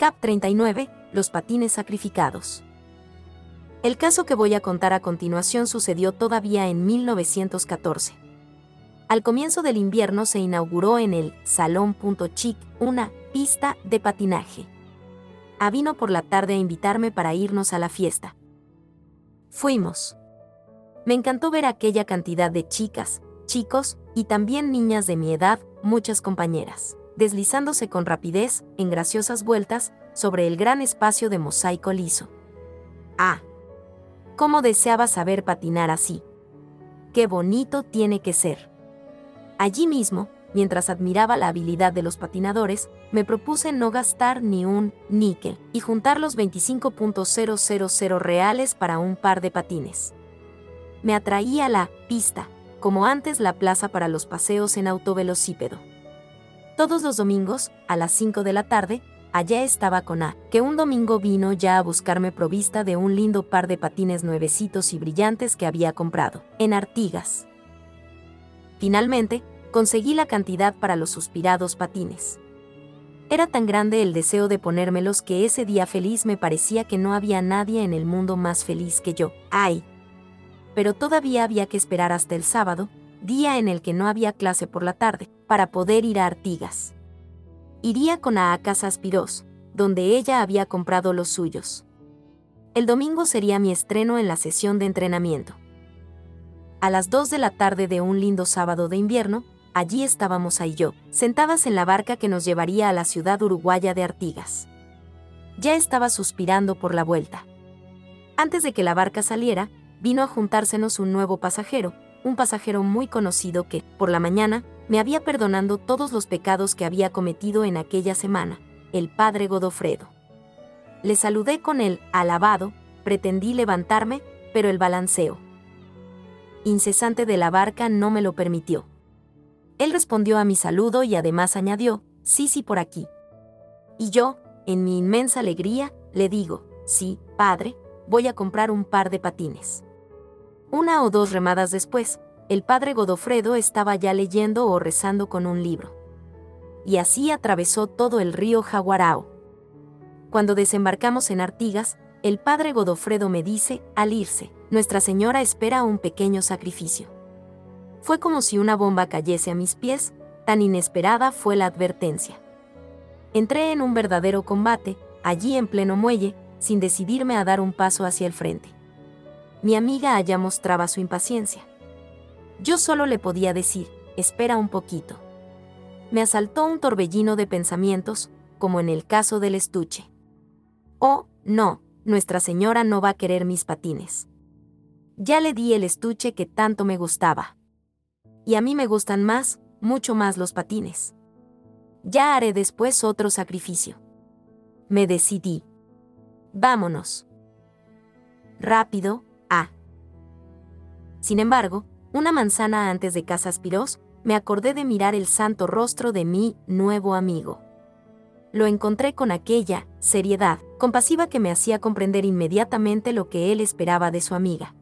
Cap 39, los patines sacrificados. El caso que voy a contar a continuación sucedió todavía en 1914. Al comienzo del invierno se inauguró en el Salón Chic una pista de patinaje. A vino por la tarde a invitarme para irnos a la fiesta. Fuimos. Me encantó ver aquella cantidad de chicas, chicos y también niñas de mi edad, muchas compañeras deslizándose con rapidez, en graciosas vueltas, sobre el gran espacio de mosaico liso. Ah, cómo deseaba saber patinar así. Qué bonito tiene que ser. Allí mismo, mientras admiraba la habilidad de los patinadores, me propuse no gastar ni un níquel y juntar los 25.000 reales para un par de patines. Me atraía la pista, como antes la plaza para los paseos en autovelocípedo. Todos los domingos, a las 5 de la tarde, allá estaba con A, que un domingo vino ya a buscarme provista de un lindo par de patines nuevecitos y brillantes que había comprado, en Artigas. Finalmente, conseguí la cantidad para los suspirados patines. Era tan grande el deseo de ponérmelos que ese día feliz me parecía que no había nadie en el mundo más feliz que yo. ¡Ay! Pero todavía había que esperar hasta el sábado, día en el que no había clase por la tarde, para poder ir a Artigas. Iría con a casa Aspirós, donde ella había comprado los suyos. El domingo sería mi estreno en la sesión de entrenamiento. A las 2 de la tarde de un lindo sábado de invierno, allí estábamos ahí yo, sentadas en la barca que nos llevaría a la ciudad uruguaya de Artigas. Ya estaba suspirando por la vuelta. Antes de que la barca saliera, vino a juntársenos un nuevo pasajero, un pasajero muy conocido que, por la mañana, me había perdonado todos los pecados que había cometido en aquella semana, el padre Godofredo. Le saludé con el alabado, pretendí levantarme, pero el balanceo incesante de la barca no me lo permitió. Él respondió a mi saludo y además añadió, sí, sí, por aquí. Y yo, en mi inmensa alegría, le digo, sí, padre, voy a comprar un par de patines. Una o dos remadas después, el padre Godofredo estaba ya leyendo o rezando con un libro. Y así atravesó todo el río Jaguarao. Cuando desembarcamos en Artigas, el padre Godofredo me dice, al irse, Nuestra Señora espera un pequeño sacrificio. Fue como si una bomba cayese a mis pies, tan inesperada fue la advertencia. Entré en un verdadero combate, allí en pleno muelle, sin decidirme a dar un paso hacia el frente mi amiga allá mostraba su impaciencia. Yo solo le podía decir, espera un poquito. Me asaltó un torbellino de pensamientos, como en el caso del estuche. Oh, no, Nuestra Señora no va a querer mis patines. Ya le di el estuche que tanto me gustaba. Y a mí me gustan más, mucho más los patines. Ya haré después otro sacrificio. Me decidí. Vámonos. Rápido, sin embargo, una manzana antes de Casa Spirós, me acordé de mirar el santo rostro de mi nuevo amigo. Lo encontré con aquella seriedad compasiva que me hacía comprender inmediatamente lo que él esperaba de su amiga.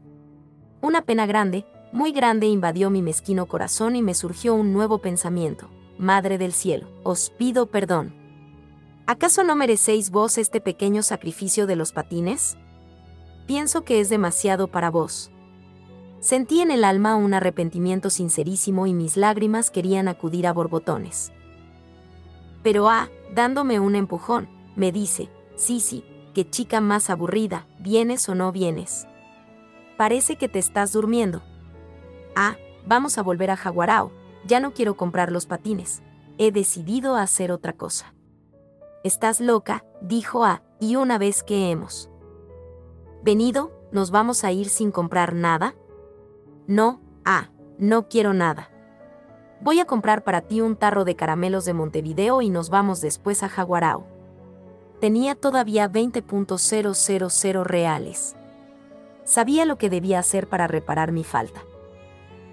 Una pena grande, muy grande invadió mi mezquino corazón y me surgió un nuevo pensamiento. Madre del cielo, os pido perdón. ¿Acaso no merecéis vos este pequeño sacrificio de los patines? Pienso que es demasiado para vos. Sentí en el alma un arrepentimiento sincerísimo y mis lágrimas querían acudir a borbotones. Pero ah, dándome un empujón, me dice, sí, sí, qué chica más aburrida, ¿vienes o no vienes? Parece que te estás durmiendo. Ah, vamos a volver a Jaguarao, ya no quiero comprar los patines, he decidido hacer otra cosa. Estás loca, dijo A, y una vez que hemos venido, ¿nos vamos a ir sin comprar nada? No, ah, no quiero nada. Voy a comprar para ti un tarro de caramelos de Montevideo y nos vamos después a Jaguarao. Tenía todavía 20.000 reales. Sabía lo que debía hacer para reparar mi falta.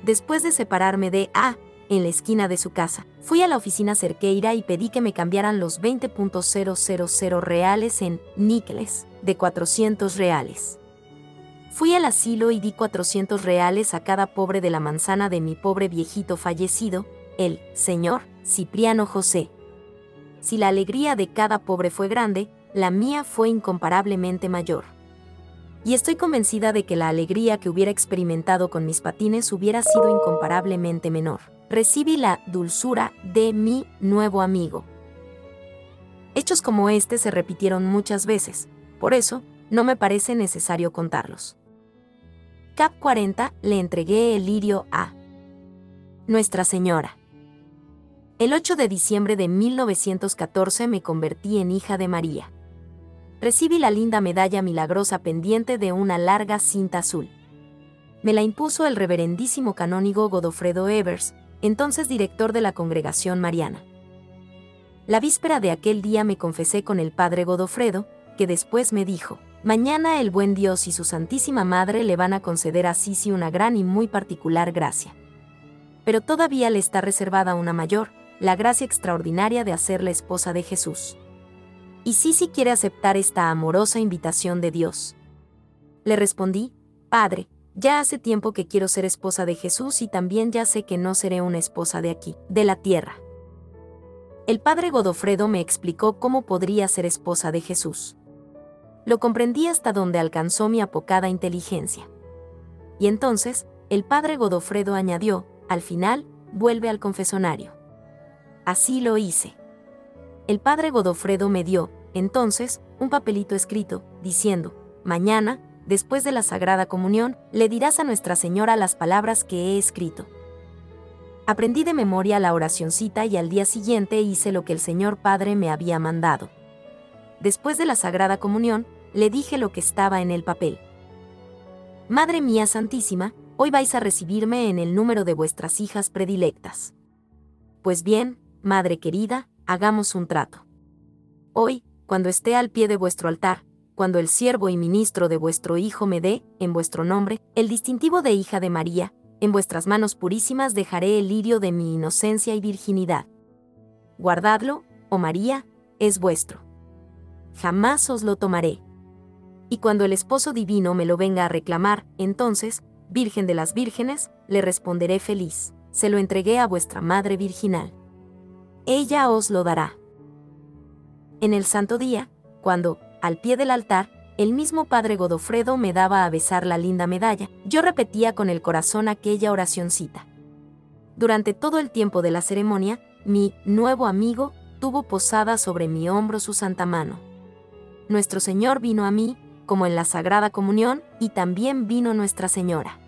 Después de separarme de A, en la esquina de su casa, fui a la oficina cerqueira y pedí que me cambiaran los 20.000 reales en níqueles de 400 reales. Fui al asilo y di 400 reales a cada pobre de la manzana de mi pobre viejito fallecido, el señor Cipriano José. si la alegría de cada pobre fue grande, la mía fue incomparablemente mayor. Y estoy convencida de que la alegría que hubiera experimentado con mis patines hubiera sido incomparablemente menor. Recibí la dulzura de mi nuevo amigo. Hechos como este se repitieron muchas veces, por eso, no me parece necesario contarlos. Cap 40 le entregué el lirio a Nuestra Señora. El 8 de diciembre de 1914 me convertí en hija de María. Recibí la linda medalla milagrosa pendiente de una larga cinta azul. Me la impuso el reverendísimo canónigo Godofredo Evers, entonces director de la Congregación Mariana. La víspera de aquel día me confesé con el padre Godofredo, que después me dijo, mañana el buen Dios y su Santísima Madre le van a conceder a Sisi una gran y muy particular gracia. Pero todavía le está reservada una mayor, la gracia extraordinaria de ser la esposa de Jesús. Y Sisi quiere aceptar esta amorosa invitación de Dios. Le respondí, Padre, ya hace tiempo que quiero ser esposa de Jesús y también ya sé que no seré una esposa de aquí, de la tierra el padre Godofredo me explicó cómo podría ser esposa de Jesús. Lo comprendí hasta donde alcanzó mi apocada inteligencia. Y entonces, el padre Godofredo añadió, al final, vuelve al confesonario. Así lo hice. El padre Godofredo me dio, entonces, un papelito escrito, diciendo, mañana, después de la Sagrada Comunión, le dirás a Nuestra Señora las palabras que he escrito. Aprendí de memoria la oracioncita y al día siguiente hice lo que el Señor Padre me había mandado. Después de la Sagrada Comunión, le dije lo que estaba en el papel. Madre mía Santísima, hoy vais a recibirme en el número de vuestras hijas predilectas. Pues bien, Madre querida, hagamos un trato. Hoy, cuando esté al pie de vuestro altar, cuando el siervo y ministro de vuestro Hijo me dé, en vuestro nombre, el distintivo de hija de María, en vuestras manos purísimas dejaré el lirio de mi inocencia y virginidad. Guardadlo, oh María, es vuestro. Jamás os lo tomaré. Y cuando el esposo divino me lo venga a reclamar, entonces, Virgen de las Vírgenes, le responderé feliz, se lo entregué a vuestra Madre Virginal. Ella os lo dará. En el santo día, cuando, al pie del altar, el mismo padre Godofredo me daba a besar la linda medalla, yo repetía con el corazón aquella oracioncita. Durante todo el tiempo de la ceremonia, mi nuevo amigo tuvo posada sobre mi hombro su santa mano. Nuestro Señor vino a mí, como en la Sagrada Comunión, y también vino Nuestra Señora.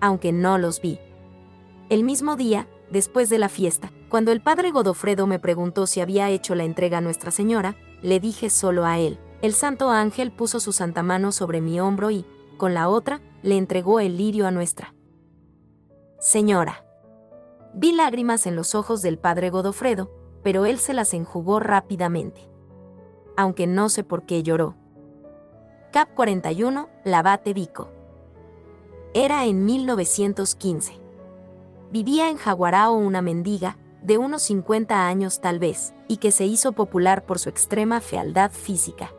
Aunque no los vi. El mismo día, después de la fiesta, cuando el padre Godofredo me preguntó si había hecho la entrega a Nuestra Señora, le dije solo a él, el santo ángel puso su santa mano sobre mi hombro y, con la otra, le entregó el lirio a nuestra. Señora. Vi lágrimas en los ojos del padre Godofredo, pero él se las enjugó rápidamente. Aunque no sé por qué lloró. Cap 41, Lavate Vico. Era en 1915. Vivía en Jaguarao una mendiga, de unos 50 años tal vez, y que se hizo popular por su extrema fealdad física.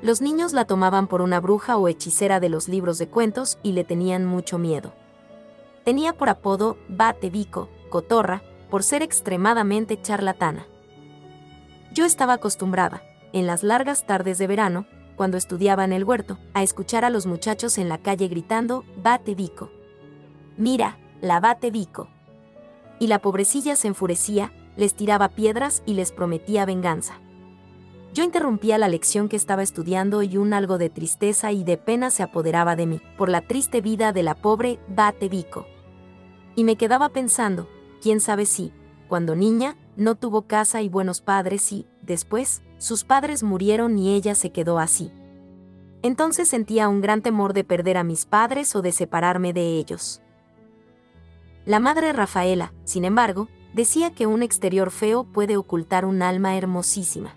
Los niños la tomaban por una bruja o hechicera de los libros de cuentos y le tenían mucho miedo. Tenía por apodo Bate Vico, Cotorra, por ser extremadamente charlatana. Yo estaba acostumbrada, en las largas tardes de verano, cuando estudiaba en el huerto, a escuchar a los muchachos en la calle gritando, Bate Vico. Mira, la Bate Vico. Y la pobrecilla se enfurecía, les tiraba piedras y les prometía venganza. Yo interrumpía la lección que estaba estudiando y un algo de tristeza y de pena se apoderaba de mí, por la triste vida de la pobre Bate Vico. Y me quedaba pensando, quién sabe si, cuando niña, no tuvo casa y buenos padres y, después, sus padres murieron y ella se quedó así. Entonces sentía un gran temor de perder a mis padres o de separarme de ellos. La madre Rafaela, sin embargo, decía que un exterior feo puede ocultar un alma hermosísima.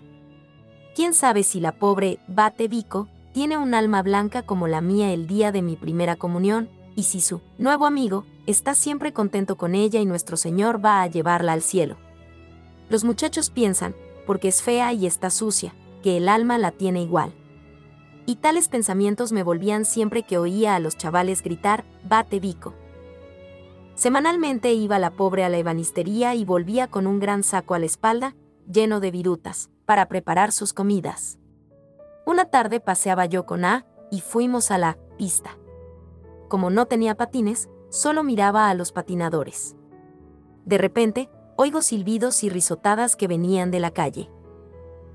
¿Quién sabe si la pobre Bate Vico tiene un alma blanca como la mía el día de mi primera comunión, y si su nuevo amigo está siempre contento con ella y nuestro Señor va a llevarla al cielo? Los muchachos piensan, porque es fea y está sucia, que el alma la tiene igual. Y tales pensamientos me volvían siempre que oía a los chavales gritar, Bate Vico. Semanalmente iba la pobre a la ebanistería y volvía con un gran saco a la espalda, lleno de virutas, para preparar sus comidas. Una tarde paseaba yo con A y fuimos a la pista. Como no tenía patines, solo miraba a los patinadores. De repente, oigo silbidos y risotadas que venían de la calle.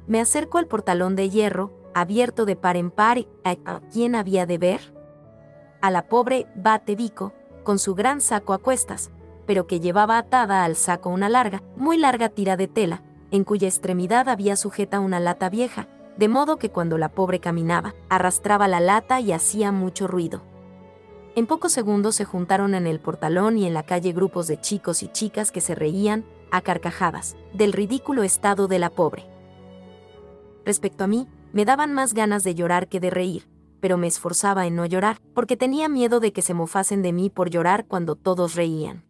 Me acerco al portalón de hierro, abierto de par en par, ¿a quién había de ver? A la pobre Bate Vico, con su gran saco a cuestas, pero que llevaba atada al saco una larga, muy larga tira de tela, en cuya extremidad había sujeta una lata vieja, de modo que cuando la pobre caminaba, arrastraba la lata y hacía mucho ruido. En pocos segundos se juntaron en el portalón y en la calle grupos de chicos y chicas que se reían, a carcajadas, del ridículo estado de la pobre. Respecto a mí, me daban más ganas de llorar que de reír, pero me esforzaba en no llorar, porque tenía miedo de que se mofasen de mí por llorar cuando todos reían.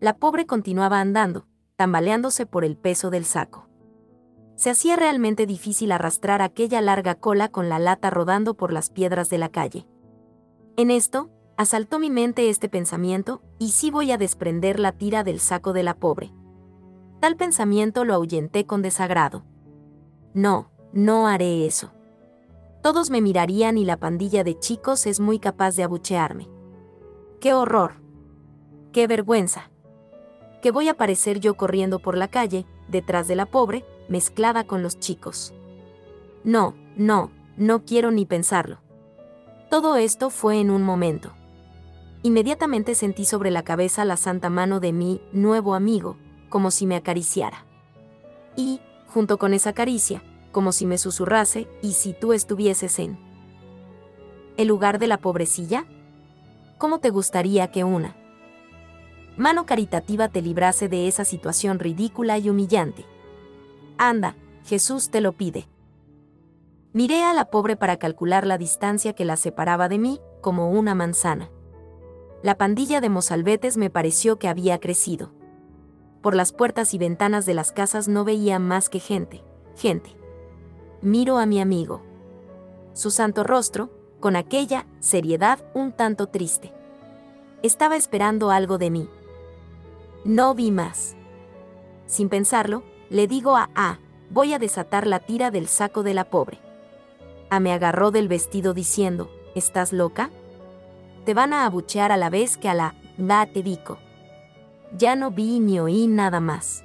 La pobre continuaba andando, tambaleándose por el peso del saco. Se hacía realmente difícil arrastrar aquella larga cola con la lata rodando por las piedras de la calle. En esto, asaltó mi mente este pensamiento, y sí voy a desprender la tira del saco de la pobre. Tal pensamiento lo ahuyenté con desagrado. No, no haré eso. Todos me mirarían y la pandilla de chicos es muy capaz de abuchearme. ¡Qué horror! ¡Qué vergüenza! Que voy a aparecer yo corriendo por la calle, detrás de la pobre, mezclada con los chicos. No, no, no quiero ni pensarlo. Todo esto fue en un momento. Inmediatamente sentí sobre la cabeza la santa mano de mi nuevo amigo, como si me acariciara. Y, junto con esa caricia, como si me susurrase, y si tú estuvieses en el lugar de la pobrecilla? ¿Cómo te gustaría que una mano caritativa te librase de esa situación ridícula y humillante? Anda, Jesús te lo pide. Miré a la pobre para calcular la distancia que la separaba de mí, como una manzana. La pandilla de mozalbetes me pareció que había crecido. Por las puertas y ventanas de las casas no veía más que gente, gente miro a mi amigo. Su santo rostro, con aquella seriedad un tanto triste. Estaba esperando algo de mí. No vi más. Sin pensarlo, le digo a A, voy a desatar la tira del saco de la pobre. A me agarró del vestido diciendo, ¿estás loca? Te van a abuchear a la vez que a la la te dico. Ya no vi ni oí nada más.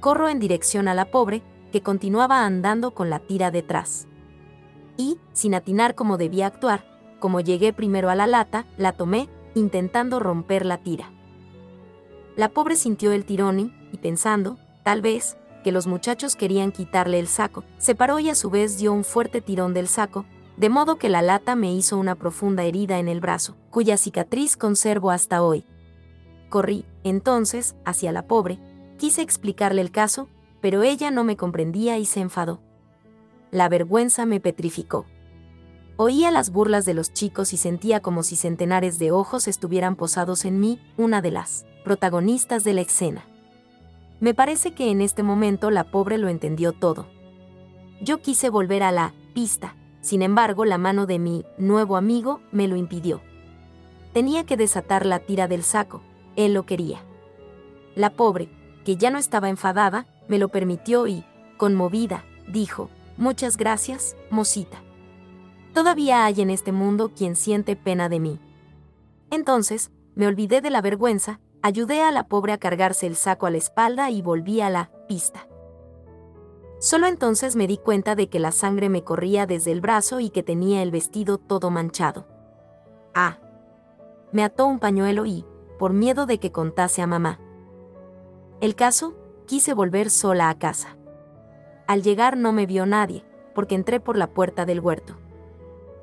Corro en dirección a la pobre, que continuaba andando con la tira detrás. Y, sin atinar como debía actuar, como llegué primero a la lata, la tomé, intentando romper la tira. La pobre sintió el tirón y, pensando, tal vez, que los muchachos querían quitarle el saco, se paró y a su vez dio un fuerte tirón del saco, de modo que la lata me hizo una profunda herida en el brazo, cuya cicatriz conservo hasta hoy. Corrí, entonces, hacia la pobre, quise explicarle el caso, pero ella no me comprendía y se enfadó. La vergüenza me petrificó. Oía las burlas de los chicos y sentía como si centenares de ojos estuvieran posados en mí, una de las protagonistas de la escena. Me parece que en este momento la pobre lo entendió todo. Yo quise volver a la pista, sin embargo la mano de mi nuevo amigo me lo impidió. Tenía que desatar la tira del saco, él lo quería. La pobre, que ya no estaba enfadada, me lo permitió y, conmovida, dijo, Muchas gracias, mosita. Todavía hay en este mundo quien siente pena de mí. Entonces, me olvidé de la vergüenza, ayudé a la pobre a cargarse el saco a la espalda y volví a la pista. Solo entonces me di cuenta de que la sangre me corría desde el brazo y que tenía el vestido todo manchado. Ah. Me ató un pañuelo y, por miedo de que contase a mamá. El caso, quise volver sola a casa. Al llegar no me vio nadie, porque entré por la puerta del huerto.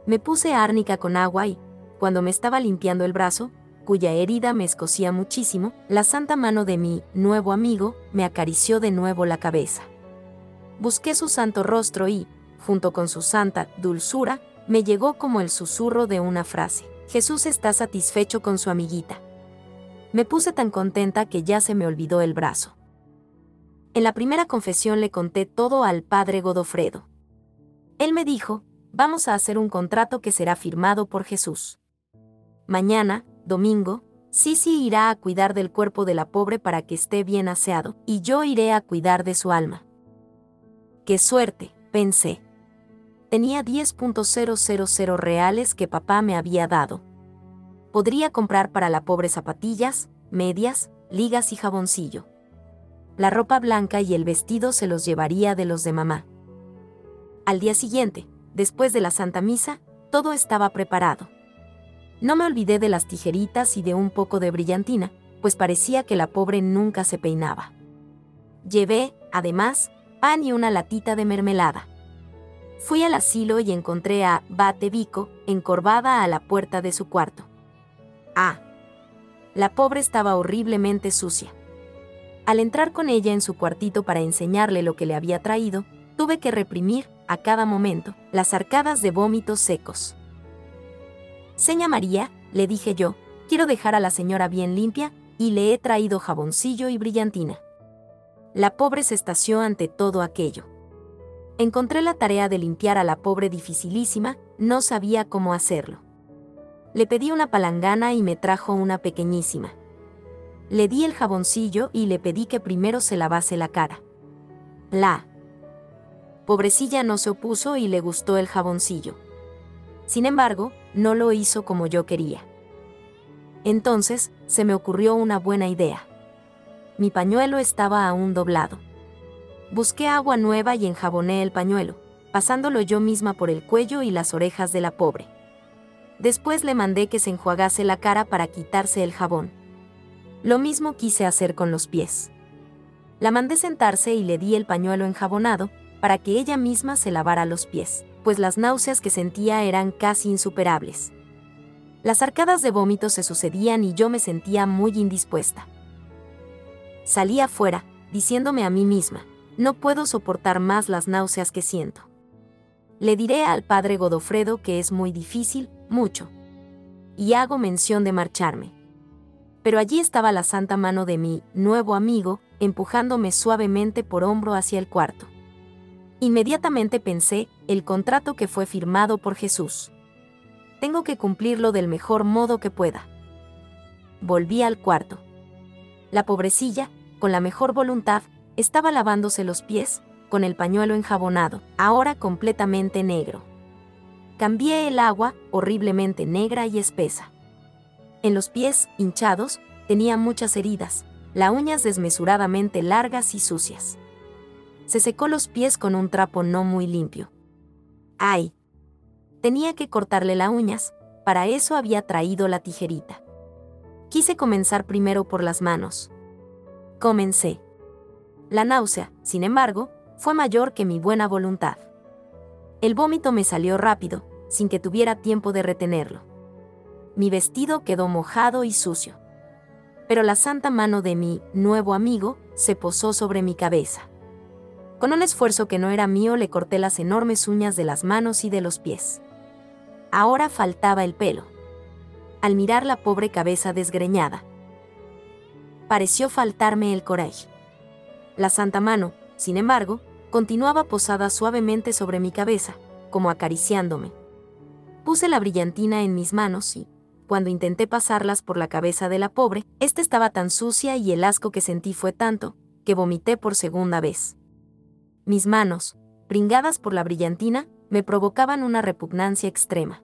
Me puse árnica con agua y, cuando me estaba limpiando el brazo, cuya herida me escocía muchísimo, la santa mano de mi nuevo amigo me acarició de nuevo la cabeza. Busqué su santo rostro y, junto con su santa dulzura, me llegó como el susurro de una frase. Jesús está satisfecho con su amiguita. Me puse tan contenta que ya se me olvidó el brazo. En la primera confesión le conté todo al padre Godofredo. Él me dijo, vamos a hacer un contrato que será firmado por Jesús. Mañana, domingo, Sisi irá a cuidar del cuerpo de la pobre para que esté bien aseado, y yo iré a cuidar de su alma. ¡Qué suerte! pensé. Tenía 10.000 reales que papá me había dado. Podría comprar para la pobre zapatillas, medias, ligas y jaboncillo. La ropa blanca y el vestido se los llevaría de los de mamá. Al día siguiente, después de la Santa Misa, todo estaba preparado. No me olvidé de las tijeritas y de un poco de brillantina, pues parecía que la pobre nunca se peinaba. Llevé, además, pan y una latita de mermelada. Fui al asilo y encontré a Bate Vico encorvada a la puerta de su cuarto. Ah. La pobre estaba horriblemente sucia. Al entrar con ella en su cuartito para enseñarle lo que le había traído, tuve que reprimir, a cada momento, las arcadas de vómitos secos. Seña María, le dije yo, quiero dejar a la señora bien limpia, y le he traído jaboncillo y brillantina. La pobre se estació ante todo aquello. Encontré la tarea de limpiar a la pobre dificilísima, no sabía cómo hacerlo. Le pedí una palangana y me trajo una pequeñísima. Le di el jaboncillo y le pedí que primero se lavase la cara. La pobrecilla no se opuso y le gustó el jaboncillo. Sin embargo, no lo hizo como yo quería. Entonces, se me ocurrió una buena idea. Mi pañuelo estaba aún doblado. Busqué agua nueva y enjaboné el pañuelo, pasándolo yo misma por el cuello y las orejas de la pobre. Después le mandé que se enjuagase la cara para quitarse el jabón. Lo mismo quise hacer con los pies. La mandé sentarse y le di el pañuelo enjabonado, para que ella misma se lavara los pies, pues las náuseas que sentía eran casi insuperables. Las arcadas de vómito se sucedían y yo me sentía muy indispuesta. Salí afuera, diciéndome a mí misma, no puedo soportar más las náuseas que siento. Le diré al padre Godofredo que es muy difícil, mucho. Y hago mención de marcharme. Pero allí estaba la santa mano de mi nuevo amigo, empujándome suavemente por hombro hacia el cuarto. Inmediatamente pensé, el contrato que fue firmado por Jesús. Tengo que cumplirlo del mejor modo que pueda. Volví al cuarto. La pobrecilla, con la mejor voluntad, estaba lavándose los pies, con el pañuelo enjabonado, ahora completamente negro. Cambié el agua, horriblemente negra y espesa. En los pies, hinchados, tenía muchas heridas, las uñas desmesuradamente largas y sucias se secó los pies con un trapo no muy limpio. ¡Ay! Tenía que cortarle las uñas, para eso había traído la tijerita. Quise comenzar primero por las manos. Comencé. La náusea, sin embargo, fue mayor que mi buena voluntad. El vómito me salió rápido, sin que tuviera tiempo de retenerlo. Mi vestido quedó mojado y sucio. Pero la santa mano de mi nuevo amigo se posó sobre mi cabeza. Con un esfuerzo que no era mío le corté las enormes uñas de las manos y de los pies. Ahora faltaba el pelo. Al mirar la pobre cabeza desgreñada, pareció faltarme el coraje. La santa mano, sin embargo, continuaba posada suavemente sobre mi cabeza, como acariciándome. Puse la brillantina en mis manos y, cuando intenté pasarlas por la cabeza de la pobre, ésta estaba tan sucia y el asco que sentí fue tanto, que vomité por segunda vez. Mis manos, pringadas por la brillantina, me provocaban una repugnancia extrema.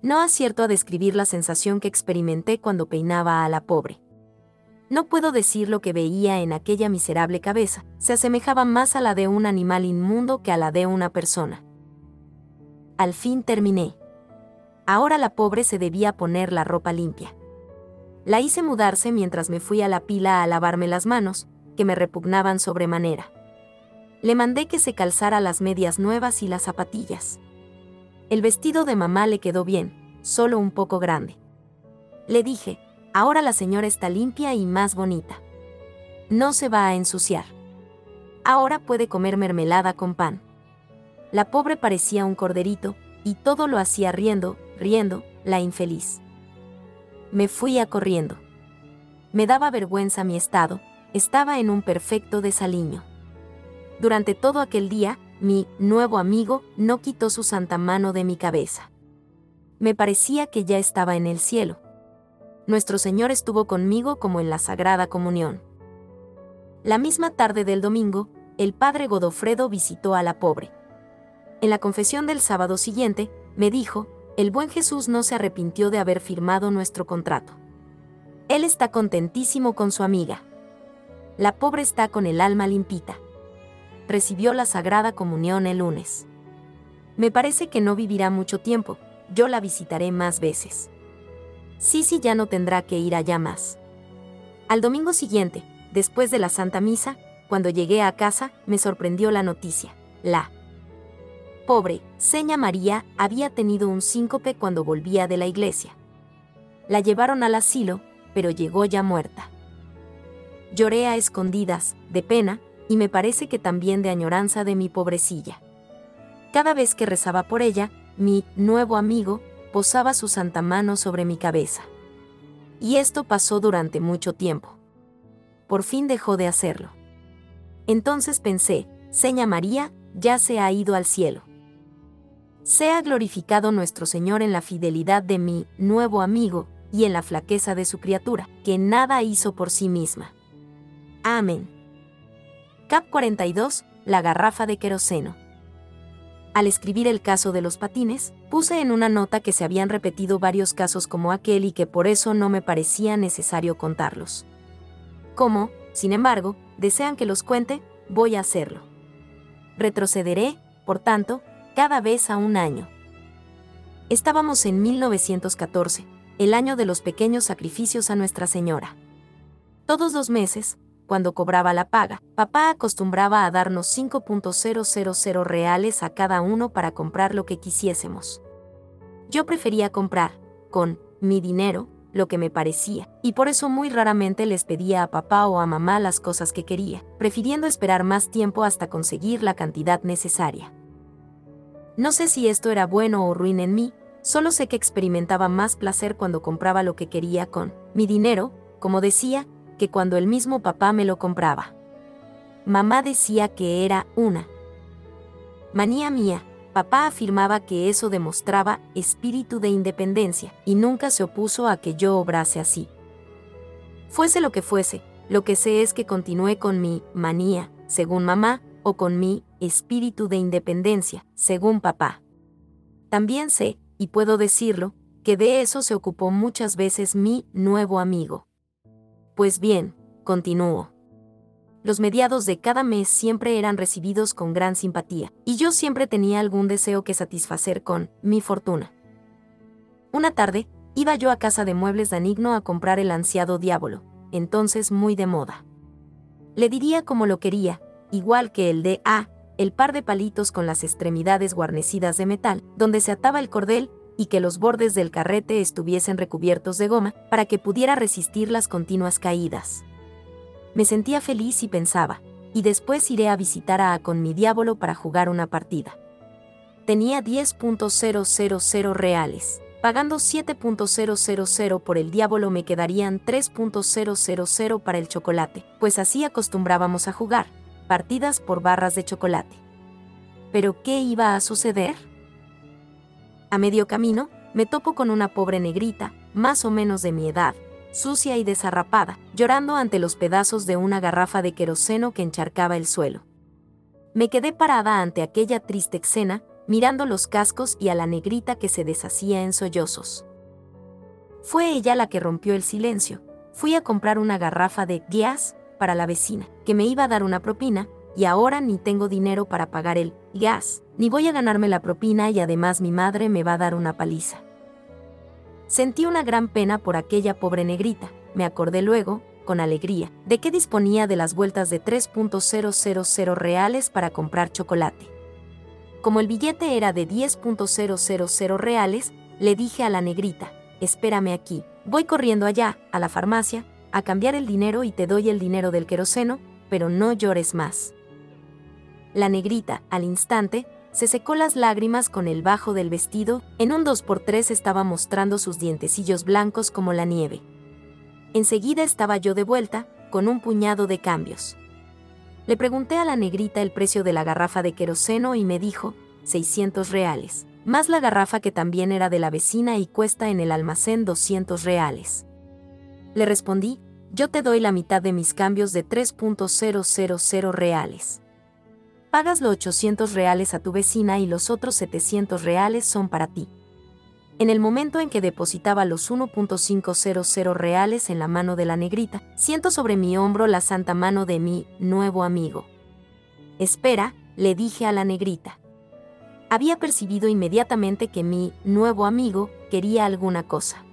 No acierto a describir la sensación que experimenté cuando peinaba a la pobre. No puedo decir lo que veía en aquella miserable cabeza, se asemejaba más a la de un animal inmundo que a la de una persona. Al fin terminé. Ahora la pobre se debía poner la ropa limpia. La hice mudarse mientras me fui a la pila a lavarme las manos, que me repugnaban sobremanera le mandé que se calzara las medias nuevas y las zapatillas. El vestido de mamá le quedó bien, solo un poco grande. Le dije, ahora la señora está limpia y más bonita. No se va a ensuciar. Ahora puede comer mermelada con pan. La pobre parecía un corderito, y todo lo hacía riendo, riendo, la infeliz. Me fui a corriendo. Me daba vergüenza mi estado, estaba en un perfecto desaliño. Durante todo aquel día, mi nuevo amigo no quitó su santa mano de mi cabeza. Me parecía que ya estaba en el cielo. nuestro Señor estuvo conmigo como en la Sagrada Comunión. La misma tarde del domingo, el padre Godofredo visitó a la pobre. En la confesión del sábado siguiente, me dijo, el buen Jesús no se arrepintió de haber firmado nuestro contrato. Él está contentísimo con su amiga. La pobre está con el alma limpita. Recibió la Sagrada Comunión el lunes. Me parece que no vivirá mucho tiempo, yo la visitaré más veces. Sisi ya no tendrá que ir allá más. Al domingo siguiente, después de la Santa Misa, cuando llegué a casa, me sorprendió la noticia. La pobre, seña María, había tenido un síncope cuando volvía de la iglesia. La llevaron al asilo, pero llegó ya muerta. Lloré a escondidas, de pena, y me parece que también de añoranza de mi pobrecilla. Cada vez que rezaba por ella, mi nuevo amigo posaba su santa mano sobre mi cabeza. Y esto pasó durante mucho tiempo. Por fin dejó de hacerlo. Entonces pensé, Seña María, ya se ha ido al cielo. Sea glorificado nuestro Señor en la fidelidad de mi nuevo amigo y en la flaqueza de su criatura, que nada hizo por sí misma. Amén. Cap 42, la garrafa de queroseno. Al escribir el caso de los patines, puse en una nota que se habían repetido varios casos como aquel y que por eso no me parecía necesario contarlos. Como, sin embargo, desean que los cuente, voy a hacerlo. Retrocederé, por tanto, cada vez a un año. Estábamos en 1914, el año de los pequeños sacrificios a Nuestra Señora. Todos los meses, cuando cobraba la paga, papá acostumbraba a darnos 5.000 reales a cada uno para comprar lo que quisiésemos. Yo prefería comprar, con mi dinero, lo que me parecía, y por eso muy raramente les pedía a papá o a mamá las cosas que quería, prefiriendo esperar más tiempo hasta conseguir la cantidad necesaria. No sé si esto era bueno o ruin en mí, solo sé que experimentaba más placer cuando compraba lo que quería con mi dinero, como decía, que cuando el mismo papá me lo compraba. Mamá decía que era una manía mía. Papá afirmaba que eso demostraba espíritu de independencia y nunca se opuso a que yo obrase así. Fuese lo que fuese, lo que sé es que continué con mi manía, según mamá, o con mi espíritu de independencia, según papá. También sé, y puedo decirlo, que de eso se ocupó muchas veces mi nuevo amigo. Pues bien, continúo. Los mediados de cada mes siempre eran recibidos con gran simpatía, y yo siempre tenía algún deseo que satisfacer con mi fortuna. Una tarde, iba yo a casa de muebles Danigno a comprar el ansiado diablo, entonces muy de moda. Le diría como lo quería, igual que el de A, el par de palitos con las extremidades guarnecidas de metal, donde se ataba el cordel y que los bordes del carrete estuviesen recubiertos de goma para que pudiera resistir las continuas caídas. Me sentía feliz y pensaba, y después iré a visitar a con mi diablo para jugar una partida. Tenía 10.000 reales. Pagando 7.000 por el diablo me quedarían 3.000 para el chocolate, pues así acostumbrábamos a jugar, partidas por barras de chocolate. ¿Pero qué iba a suceder? A medio camino, me topo con una pobre negrita, más o menos de mi edad, sucia y desarrapada, llorando ante los pedazos de una garrafa de queroseno que encharcaba el suelo. Me quedé parada ante aquella triste escena, mirando los cascos y a la negrita que se deshacía en sollozos. Fue ella la que rompió el silencio. Fui a comprar una garrafa de gas para la vecina, que me iba a dar una propina, y ahora ni tengo dinero para pagar el gas, ni voy a ganarme la propina y además mi madre me va a dar una paliza. Sentí una gran pena por aquella pobre negrita, me acordé luego, con alegría, de que disponía de las vueltas de 3.000 reales para comprar chocolate. Como el billete era de 10.000 reales, le dije a la negrita, espérame aquí, voy corriendo allá, a la farmacia, a cambiar el dinero y te doy el dinero del queroseno, pero no llores más. La negrita, al instante, se secó las lágrimas con el bajo del vestido, en un 2x3 estaba mostrando sus dientecillos blancos como la nieve. Enseguida estaba yo de vuelta, con un puñado de cambios. Le pregunté a la negrita el precio de la garrafa de queroseno y me dijo, 600 reales, más la garrafa que también era de la vecina y cuesta en el almacén 200 reales. Le respondí, yo te doy la mitad de mis cambios de 3.000 reales. Pagas los 800 reales a tu vecina y los otros 700 reales son para ti. En el momento en que depositaba los 1.500 reales en la mano de la negrita, siento sobre mi hombro la santa mano de mi nuevo amigo. Espera, le dije a la negrita. Había percibido inmediatamente que mi nuevo amigo quería alguna cosa.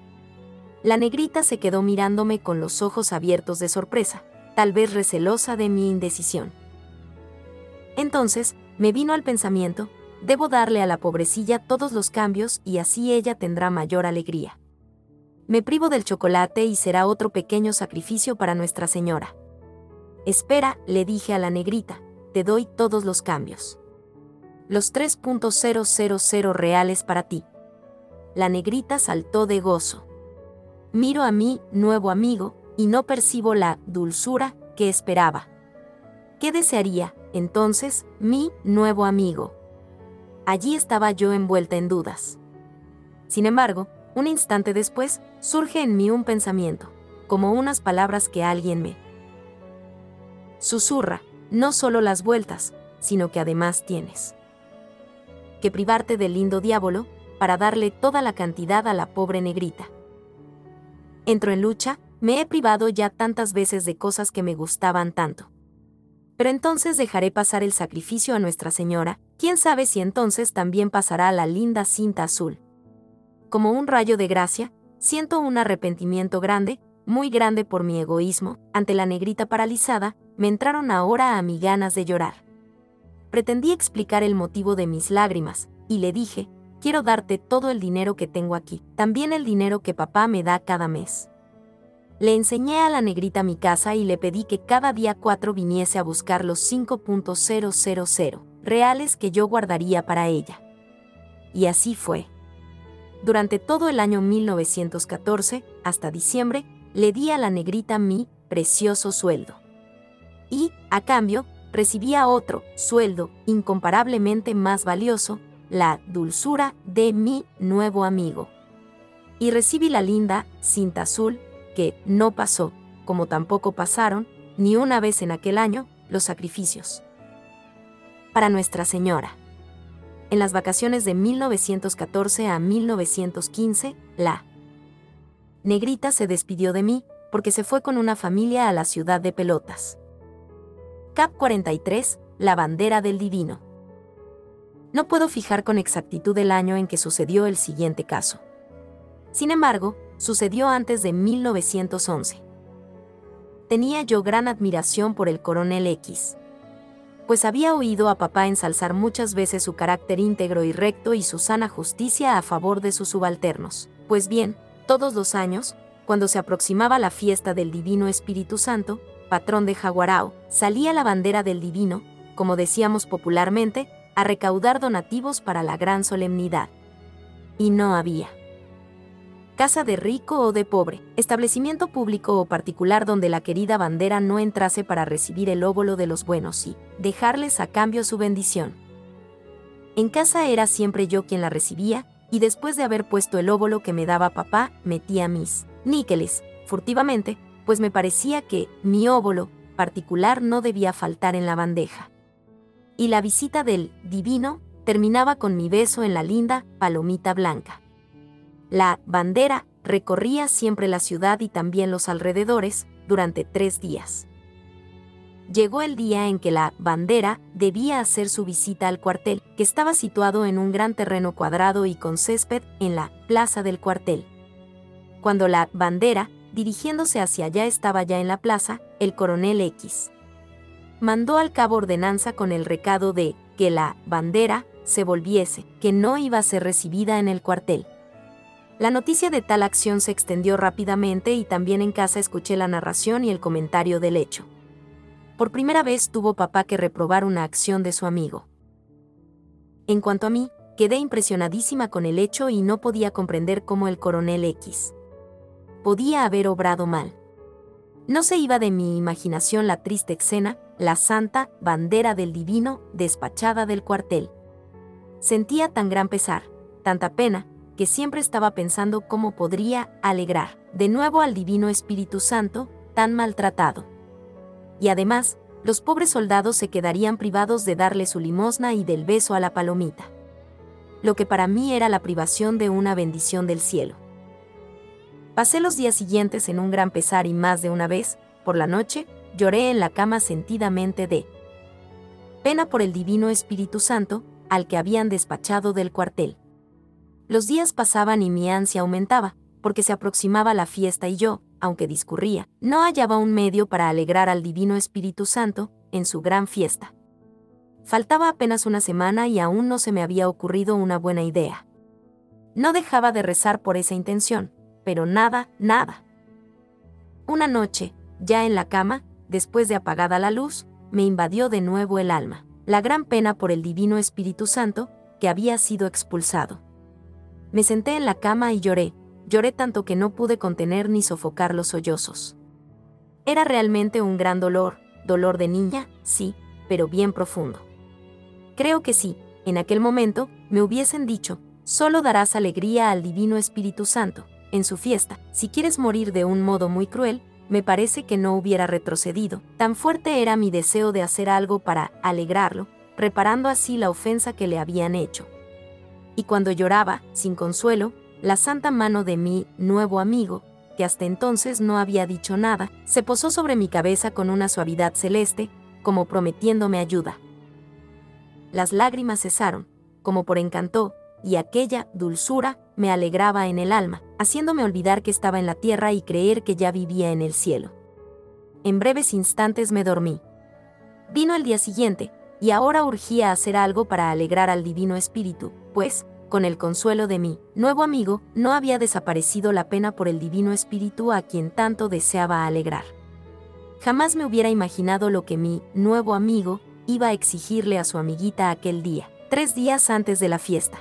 La negrita se quedó mirándome con los ojos abiertos de sorpresa, tal vez recelosa de mi indecisión. Entonces, me vino al pensamiento, debo darle a la pobrecilla todos los cambios y así ella tendrá mayor alegría. Me privo del chocolate y será otro pequeño sacrificio para Nuestra Señora. Espera, le dije a la negrita, te doy todos los cambios. Los 3.000 reales para ti. La negrita saltó de gozo. Miro a mi nuevo amigo y no percibo la dulzura que esperaba. ¿Qué desearía, entonces, mi nuevo amigo? Allí estaba yo envuelta en dudas. Sin embargo, un instante después, surge en mí un pensamiento, como unas palabras que alguien me susurra, no solo las vueltas, sino que además tienes que privarte del lindo diablo para darle toda la cantidad a la pobre negrita. Entro en lucha, me he privado ya tantas veces de cosas que me gustaban tanto. Pero entonces dejaré pasar el sacrificio a Nuestra Señora, quién sabe si entonces también pasará la linda cinta azul. Como un rayo de gracia, siento un arrepentimiento grande, muy grande por mi egoísmo, ante la negrita paralizada, me entraron ahora a mí ganas de llorar. Pretendí explicar el motivo de mis lágrimas, y le dije, quiero darte todo el dinero que tengo aquí, también el dinero que papá me da cada mes. Le enseñé a la negrita mi casa y le pedí que cada día 4 viniese a buscar los 5.000 reales que yo guardaría para ella. Y así fue. Durante todo el año 1914, hasta diciembre, le di a la negrita mi precioso sueldo. Y, a cambio, recibía otro sueldo incomparablemente más valioso, la dulzura de mi nuevo amigo. Y recibí la linda cinta azul, que no pasó, como tampoco pasaron, ni una vez en aquel año, los sacrificios para Nuestra Señora. En las vacaciones de 1914 a 1915, la negrita se despidió de mí porque se fue con una familia a la ciudad de Pelotas. Cap 43, la bandera del divino. No puedo fijar con exactitud el año en que sucedió el siguiente caso. Sin embargo, sucedió antes de 1911. Tenía yo gran admiración por el coronel X pues había oído a papá ensalzar muchas veces su carácter íntegro y recto y su sana justicia a favor de sus subalternos. Pues bien, todos los años, cuando se aproximaba la fiesta del Divino Espíritu Santo, patrón de Jaguarao, salía la bandera del Divino, como decíamos popularmente, a recaudar donativos para la gran solemnidad. Y no había casa de rico o de pobre, establecimiento público o particular donde la querida bandera no entrase para recibir el óvulo de los buenos y dejarles a cambio su bendición. En casa era siempre yo quien la recibía, y después de haber puesto el óvulo que me daba papá, metía mis níqueles, furtivamente, pues me parecía que mi óvulo particular no debía faltar en la bandeja. Y la visita del divino terminaba con mi beso en la linda palomita blanca. La bandera recorría siempre la ciudad y también los alrededores durante tres días. Llegó el día en que la bandera debía hacer su visita al cuartel, que estaba situado en un gran terreno cuadrado y con césped en la plaza del cuartel. Cuando la bandera, dirigiéndose hacia allá, estaba ya en la plaza, el coronel X mandó al cabo ordenanza con el recado de que la bandera se volviese, que no iba a ser recibida en el cuartel. La noticia de tal acción se extendió rápidamente y también en casa escuché la narración y el comentario del hecho. Por primera vez tuvo papá que reprobar una acción de su amigo. En cuanto a mí, quedé impresionadísima con el hecho y no podía comprender cómo el coronel X podía haber obrado mal. No se iba de mi imaginación la triste escena, la santa bandera del divino despachada del cuartel. Sentía tan gran pesar, tanta pena, que siempre estaba pensando cómo podría alegrar de nuevo al Divino Espíritu Santo, tan maltratado. Y además, los pobres soldados se quedarían privados de darle su limosna y del beso a la palomita. Lo que para mí era la privación de una bendición del cielo. Pasé los días siguientes en un gran pesar y más de una vez, por la noche, lloré en la cama sentidamente de pena por el Divino Espíritu Santo, al que habían despachado del cuartel. Los días pasaban y mi ansia aumentaba, porque se aproximaba la fiesta y yo, aunque discurría, no hallaba un medio para alegrar al Divino Espíritu Santo en su gran fiesta. Faltaba apenas una semana y aún no se me había ocurrido una buena idea. No dejaba de rezar por esa intención, pero nada, nada. Una noche, ya en la cama, después de apagada la luz, me invadió de nuevo el alma, la gran pena por el Divino Espíritu Santo, que había sido expulsado. Me senté en la cama y lloré, lloré tanto que no pude contener ni sofocar los sollozos. Era realmente un gran dolor, dolor de niña, sí, pero bien profundo. Creo que sí, en aquel momento, me hubiesen dicho, solo darás alegría al Divino Espíritu Santo, en su fiesta, si quieres morir de un modo muy cruel, me parece que no hubiera retrocedido, tan fuerte era mi deseo de hacer algo para alegrarlo, reparando así la ofensa que le habían hecho. Y cuando lloraba, sin consuelo, la santa mano de mi nuevo amigo, que hasta entonces no había dicho nada, se posó sobre mi cabeza con una suavidad celeste, como prometiéndome ayuda. Las lágrimas cesaron, como por encanto, y aquella dulzura me alegraba en el alma, haciéndome olvidar que estaba en la tierra y creer que ya vivía en el cielo. En breves instantes me dormí. Vino el día siguiente, y ahora urgía hacer algo para alegrar al Divino Espíritu, pues, con el consuelo de mi nuevo amigo, no había desaparecido la pena por el Divino Espíritu a quien tanto deseaba alegrar. Jamás me hubiera imaginado lo que mi nuevo amigo iba a exigirle a su amiguita aquel día, tres días antes de la fiesta.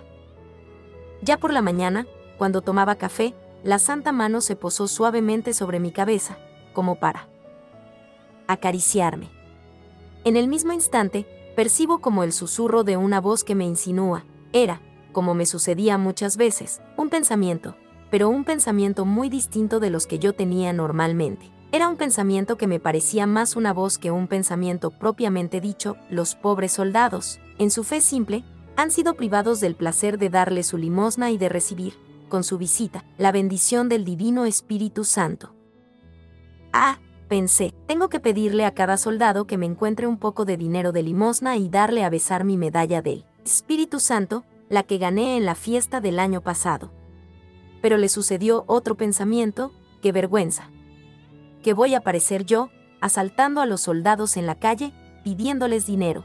Ya por la mañana, cuando tomaba café, la santa mano se posó suavemente sobre mi cabeza, como para acariciarme. En el mismo instante, percibo como el susurro de una voz que me insinúa, era, como me sucedía muchas veces, un pensamiento, pero un pensamiento muy distinto de los que yo tenía normalmente. Era un pensamiento que me parecía más una voz que un pensamiento propiamente dicho, los pobres soldados, en su fe simple, han sido privados del placer de darle su limosna y de recibir, con su visita, la bendición del Divino Espíritu Santo. Ah, pensé, tengo que pedirle a cada soldado que me encuentre un poco de dinero de limosna y darle a besar mi medalla del Espíritu Santo, la que gané en la fiesta del año pasado. Pero le sucedió otro pensamiento, qué vergüenza. Que voy a aparecer yo, asaltando a los soldados en la calle, pidiéndoles dinero.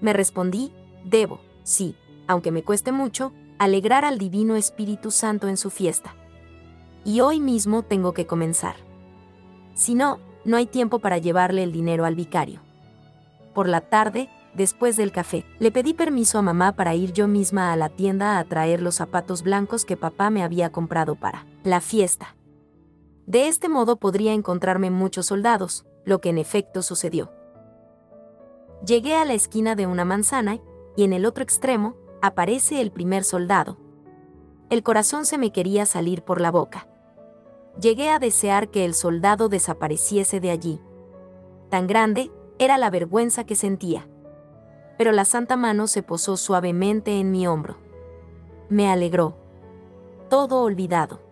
Me respondí, debo, sí, aunque me cueste mucho, alegrar al Divino Espíritu Santo en su fiesta. Y hoy mismo tengo que comenzar. Si no, no hay tiempo para llevarle el dinero al vicario. Por la tarde, después del café, le pedí permiso a mamá para ir yo misma a la tienda a traer los zapatos blancos que papá me había comprado para la fiesta. De este modo podría encontrarme muchos soldados, lo que en efecto sucedió. Llegué a la esquina de una manzana y en el otro extremo aparece el primer soldado. El corazón se me quería salir por la boca. Llegué a desear que el soldado desapareciese de allí. Tan grande era la vergüenza que sentía pero la santa mano se posó suavemente en mi hombro. Me alegró. Todo olvidado.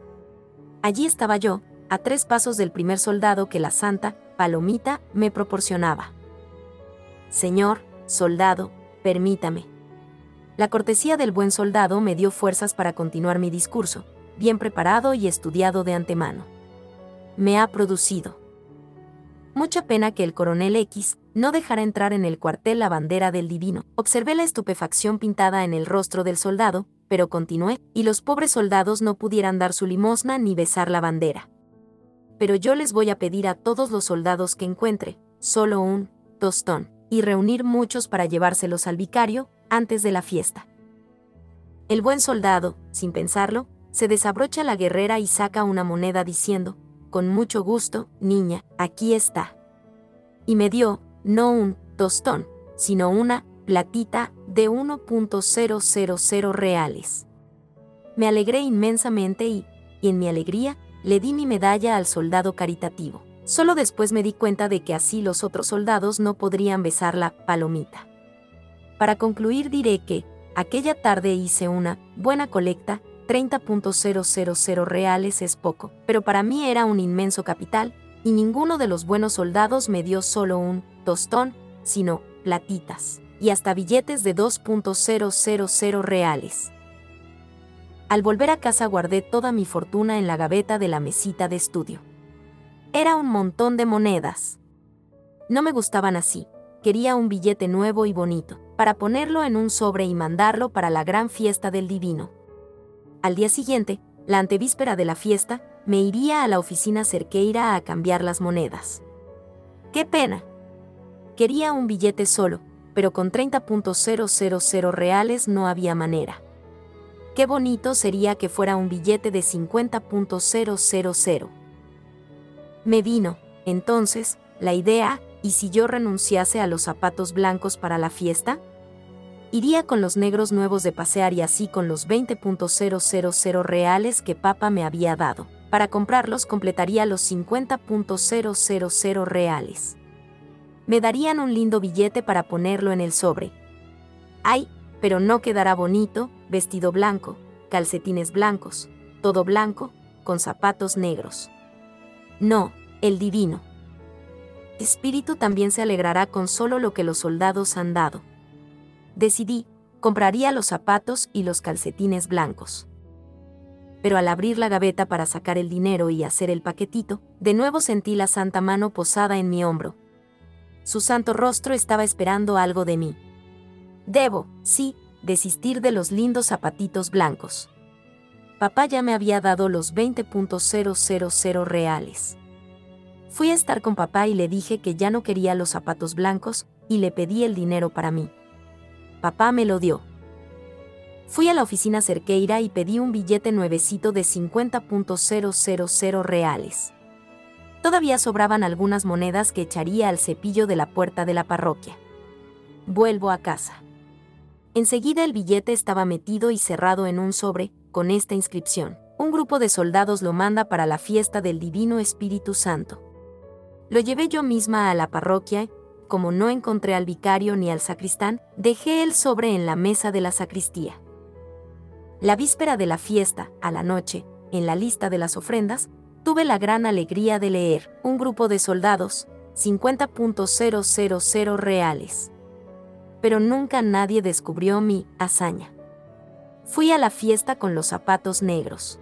Allí estaba yo, a tres pasos del primer soldado que la santa, Palomita, me proporcionaba. Señor, soldado, permítame. La cortesía del buen soldado me dio fuerzas para continuar mi discurso, bien preparado y estudiado de antemano. Me ha producido Mucha pena que el coronel X no dejara entrar en el cuartel la bandera del divino. Observé la estupefacción pintada en el rostro del soldado, pero continué, y los pobres soldados no pudieran dar su limosna ni besar la bandera. Pero yo les voy a pedir a todos los soldados que encuentre, solo un tostón, y reunir muchos para llevárselos al vicario, antes de la fiesta. El buen soldado, sin pensarlo, se desabrocha la guerrera y saca una moneda diciendo, con mucho gusto, niña, aquí está. Y me dio, no un tostón, sino una platita de 1.000 reales. Me alegré inmensamente y, y en mi alegría, le di mi medalla al soldado caritativo. Solo después me di cuenta de que así los otros soldados no podrían besar la palomita. Para concluir diré que, aquella tarde hice una buena colecta, 30.000 reales es poco, pero para mí era un inmenso capital, y ninguno de los buenos soldados me dio solo un tostón, sino platitas, y hasta billetes de 2.000 reales. Al volver a casa guardé toda mi fortuna en la gaveta de la mesita de estudio. Era un montón de monedas. No me gustaban así, quería un billete nuevo y bonito, para ponerlo en un sobre y mandarlo para la gran fiesta del divino. Al día siguiente, la antevíspera de la fiesta, me iría a la oficina cerqueira a cambiar las monedas. ¡Qué pena! Quería un billete solo, pero con 30.000 reales no había manera. Qué bonito sería que fuera un billete de 50.000. Me vino, entonces, la idea, ¿y si yo renunciase a los zapatos blancos para la fiesta? Iría con los negros nuevos de pasear y así con los 20.000 reales que papá me había dado. Para comprarlos completaría los 50.000 reales. Me darían un lindo billete para ponerlo en el sobre. Ay, pero no quedará bonito, vestido blanco, calcetines blancos, todo blanco, con zapatos negros. No, el divino. Espíritu también se alegrará con solo lo que los soldados han dado. Decidí, compraría los zapatos y los calcetines blancos. Pero al abrir la gaveta para sacar el dinero y hacer el paquetito, de nuevo sentí la santa mano posada en mi hombro. Su santo rostro estaba esperando algo de mí. Debo, sí, desistir de los lindos zapatitos blancos. Papá ya me había dado los 20.000 reales. Fui a estar con papá y le dije que ya no quería los zapatos blancos, y le pedí el dinero para mí. Papá me lo dio. Fui a la oficina cerqueira y pedí un billete nuevecito de 50.000 reales. Todavía sobraban algunas monedas que echaría al cepillo de la puerta de la parroquia. Vuelvo a casa. Enseguida el billete estaba metido y cerrado en un sobre, con esta inscripción. Un grupo de soldados lo manda para la fiesta del Divino Espíritu Santo. Lo llevé yo misma a la parroquia, como no encontré al vicario ni al sacristán, dejé el sobre en la mesa de la sacristía. La víspera de la fiesta, a la noche, en la lista de las ofrendas, tuve la gran alegría de leer un grupo de soldados, 50.000 reales pero nunca nadie descubrió mi hazaña. Fui a la fiesta con los zapatos negros.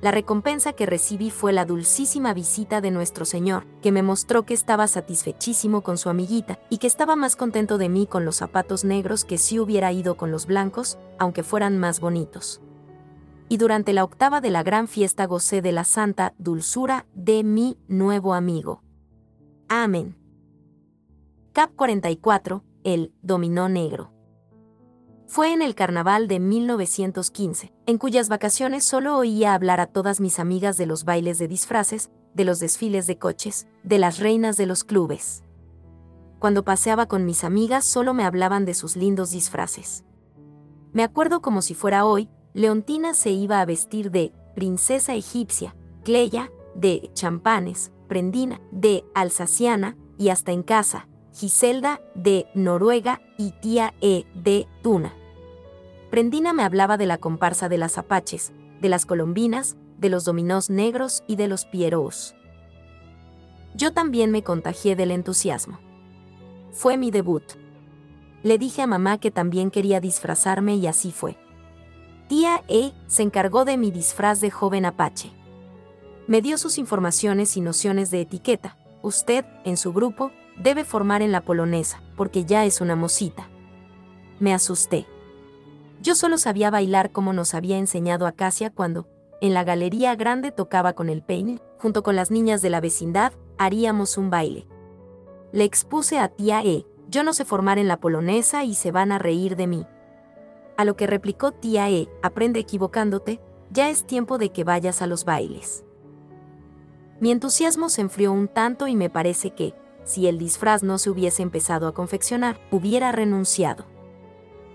La recompensa que recibí fue la dulcísima visita de nuestro Señor, que me mostró que estaba satisfechísimo con su amiguita y que estaba más contento de mí con los zapatos negros que si hubiera ido con los blancos, aunque fueran más bonitos. Y durante la octava de la gran fiesta gocé de la santa dulzura de mi nuevo amigo. Amén. Cap 44, el dominó negro. Fue en el carnaval de 1915, en cuyas vacaciones solo oía hablar a todas mis amigas de los bailes de disfraces, de los desfiles de coches, de las reinas de los clubes. Cuando paseaba con mis amigas solo me hablaban de sus lindos disfraces. Me acuerdo como si fuera hoy, Leontina se iba a vestir de princesa egipcia, Cleya de champanes, Prendina de alsaciana y hasta en casa, Giselda de Noruega y tía E de Tuna. Prendina me hablaba de la comparsa de las apaches, de las colombinas, de los dominós negros y de los pieros. Yo también me contagié del entusiasmo. Fue mi debut. Le dije a mamá que también quería disfrazarme y así fue. Tía E se encargó de mi disfraz de joven apache. Me dio sus informaciones y nociones de etiqueta. Usted, en su grupo, debe formar en la polonesa, porque ya es una mosita. Me asusté. Yo solo sabía bailar como nos había enseñado Acacia cuando, en la galería grande tocaba con el peine, junto con las niñas de la vecindad, haríamos un baile. Le expuse a tía E, yo no sé formar en la polonesa y se van a reír de mí. A lo que replicó tía E, aprende equivocándote, ya es tiempo de que vayas a los bailes. Mi entusiasmo se enfrió un tanto y me parece que, si el disfraz no se hubiese empezado a confeccionar, hubiera renunciado.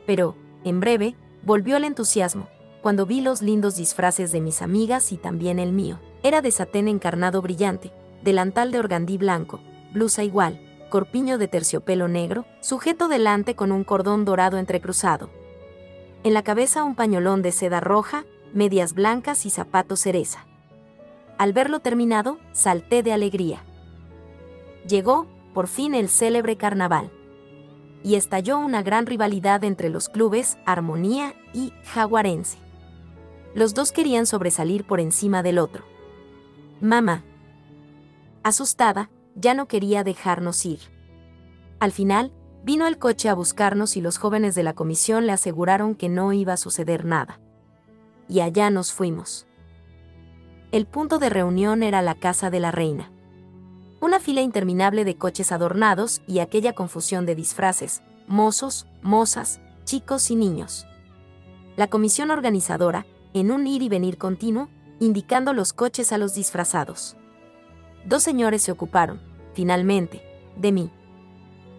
Pero, en breve, volvió el entusiasmo, cuando vi los lindos disfraces de mis amigas y también el mío. Era de satén encarnado brillante, delantal de organdí blanco, blusa igual, corpiño de terciopelo negro, sujeto delante con un cordón dorado entrecruzado. En la cabeza un pañolón de seda roja, medias blancas y zapatos cereza. Al verlo terminado, salté de alegría. Llegó, por fin, el célebre carnaval. Y estalló una gran rivalidad entre los clubes Armonía y Jaguarense. Los dos querían sobresalir por encima del otro. Mamá. Asustada, ya no quería dejarnos ir. Al final, vino el coche a buscarnos y los jóvenes de la comisión le aseguraron que no iba a suceder nada. Y allá nos fuimos. El punto de reunión era la casa de la reina. Una fila interminable de coches adornados y aquella confusión de disfraces, mozos, mozas, chicos y niños. La comisión organizadora, en un ir y venir continuo, indicando los coches a los disfrazados. Dos señores se ocuparon, finalmente, de mí.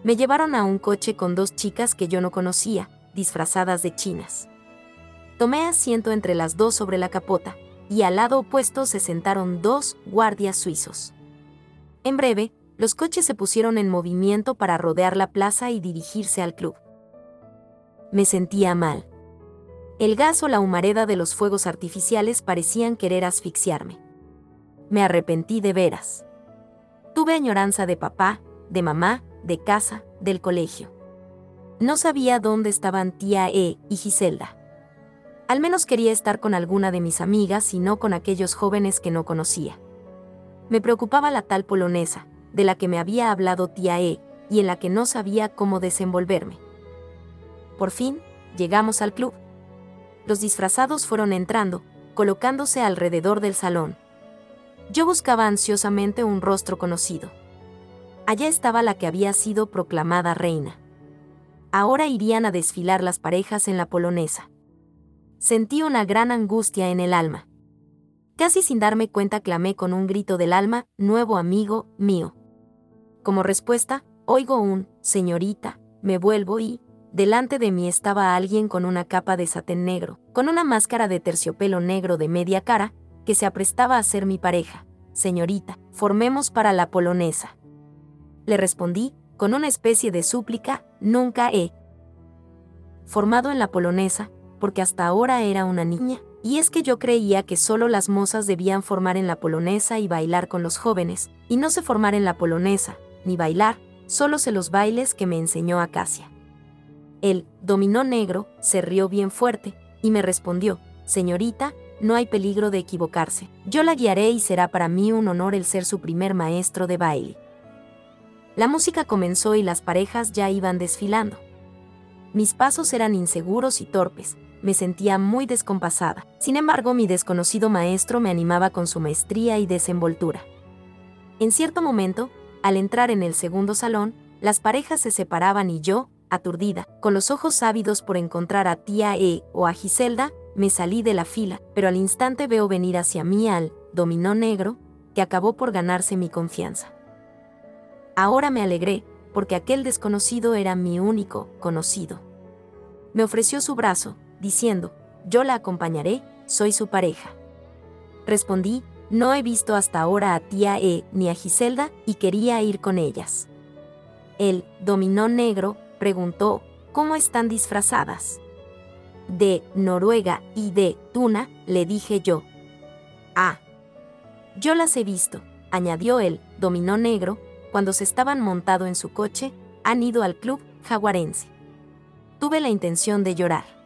Me llevaron a un coche con dos chicas que yo no conocía, disfrazadas de chinas. Tomé asiento entre las dos sobre la capota, y al lado opuesto se sentaron dos guardias suizos. En breve, los coches se pusieron en movimiento para rodear la plaza y dirigirse al club. Me sentía mal. El gas o la humareda de los fuegos artificiales parecían querer asfixiarme. Me arrepentí de veras. Tuve añoranza de papá, de mamá, de casa, del colegio. No sabía dónde estaban tía E y Giselda. Al menos quería estar con alguna de mis amigas y no con aquellos jóvenes que no conocía. Me preocupaba la tal polonesa, de la que me había hablado tía E, y en la que no sabía cómo desenvolverme. Por fin, llegamos al club. Los disfrazados fueron entrando, colocándose alrededor del salón. Yo buscaba ansiosamente un rostro conocido. Allá estaba la que había sido proclamada reina. Ahora irían a desfilar las parejas en la polonesa. Sentí una gran angustia en el alma. Casi sin darme cuenta clamé con un grito del alma, nuevo amigo mío. Como respuesta, oigo un, señorita, me vuelvo y, delante de mí estaba alguien con una capa de satén negro, con una máscara de terciopelo negro de media cara, que se aprestaba a ser mi pareja. Señorita, formemos para la polonesa. Le respondí, con una especie de súplica, nunca he formado en la polonesa, porque hasta ahora era una niña, y es que yo creía que solo las mozas debían formar en la polonesa y bailar con los jóvenes, y no se formar en la polonesa, ni bailar, solo se los bailes que me enseñó Acacia. Él, dominó negro, se rió bien fuerte, y me respondió, Señorita, no hay peligro de equivocarse, yo la guiaré y será para mí un honor el ser su primer maestro de baile. La música comenzó y las parejas ya iban desfilando. Mis pasos eran inseguros y torpes, me sentía muy descompasada. Sin embargo, mi desconocido maestro me animaba con su maestría y desenvoltura. En cierto momento, al entrar en el segundo salón, las parejas se separaban y yo, aturdida, con los ojos ávidos por encontrar a tía E o a Giselda, me salí de la fila, pero al instante veo venir hacia mí al dominó negro, que acabó por ganarse mi confianza. Ahora me alegré, porque aquel desconocido era mi único conocido. Me ofreció su brazo, diciendo, yo la acompañaré, soy su pareja. Respondí, no he visto hasta ahora a tía E ni a Giselda y quería ir con ellas. El dominó negro preguntó, ¿cómo están disfrazadas? De Noruega y de Tuna, le dije yo. Ah. Yo las he visto, añadió el dominó negro, cuando se estaban montado en su coche, han ido al club jaguarense. Tuve la intención de llorar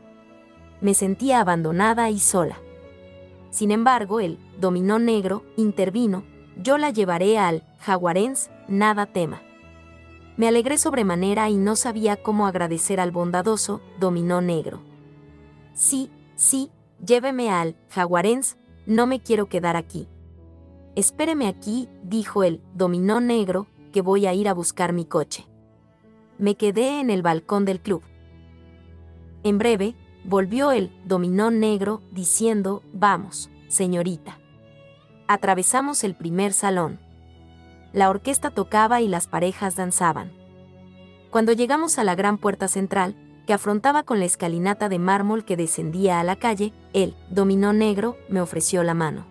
me sentía abandonada y sola. Sin embargo, el dominó negro intervino, yo la llevaré al jaguarens, nada tema. Me alegré sobremanera y no sabía cómo agradecer al bondadoso dominó negro. Sí, sí, lléveme al jaguarens, no me quiero quedar aquí. Espéreme aquí, dijo el dominó negro, que voy a ir a buscar mi coche. Me quedé en el balcón del club. En breve, volvió el dominó negro diciendo, vamos, señorita. Atravesamos el primer salón. La orquesta tocaba y las parejas danzaban. Cuando llegamos a la gran puerta central, que afrontaba con la escalinata de mármol que descendía a la calle, él, dominó negro, me ofreció la mano.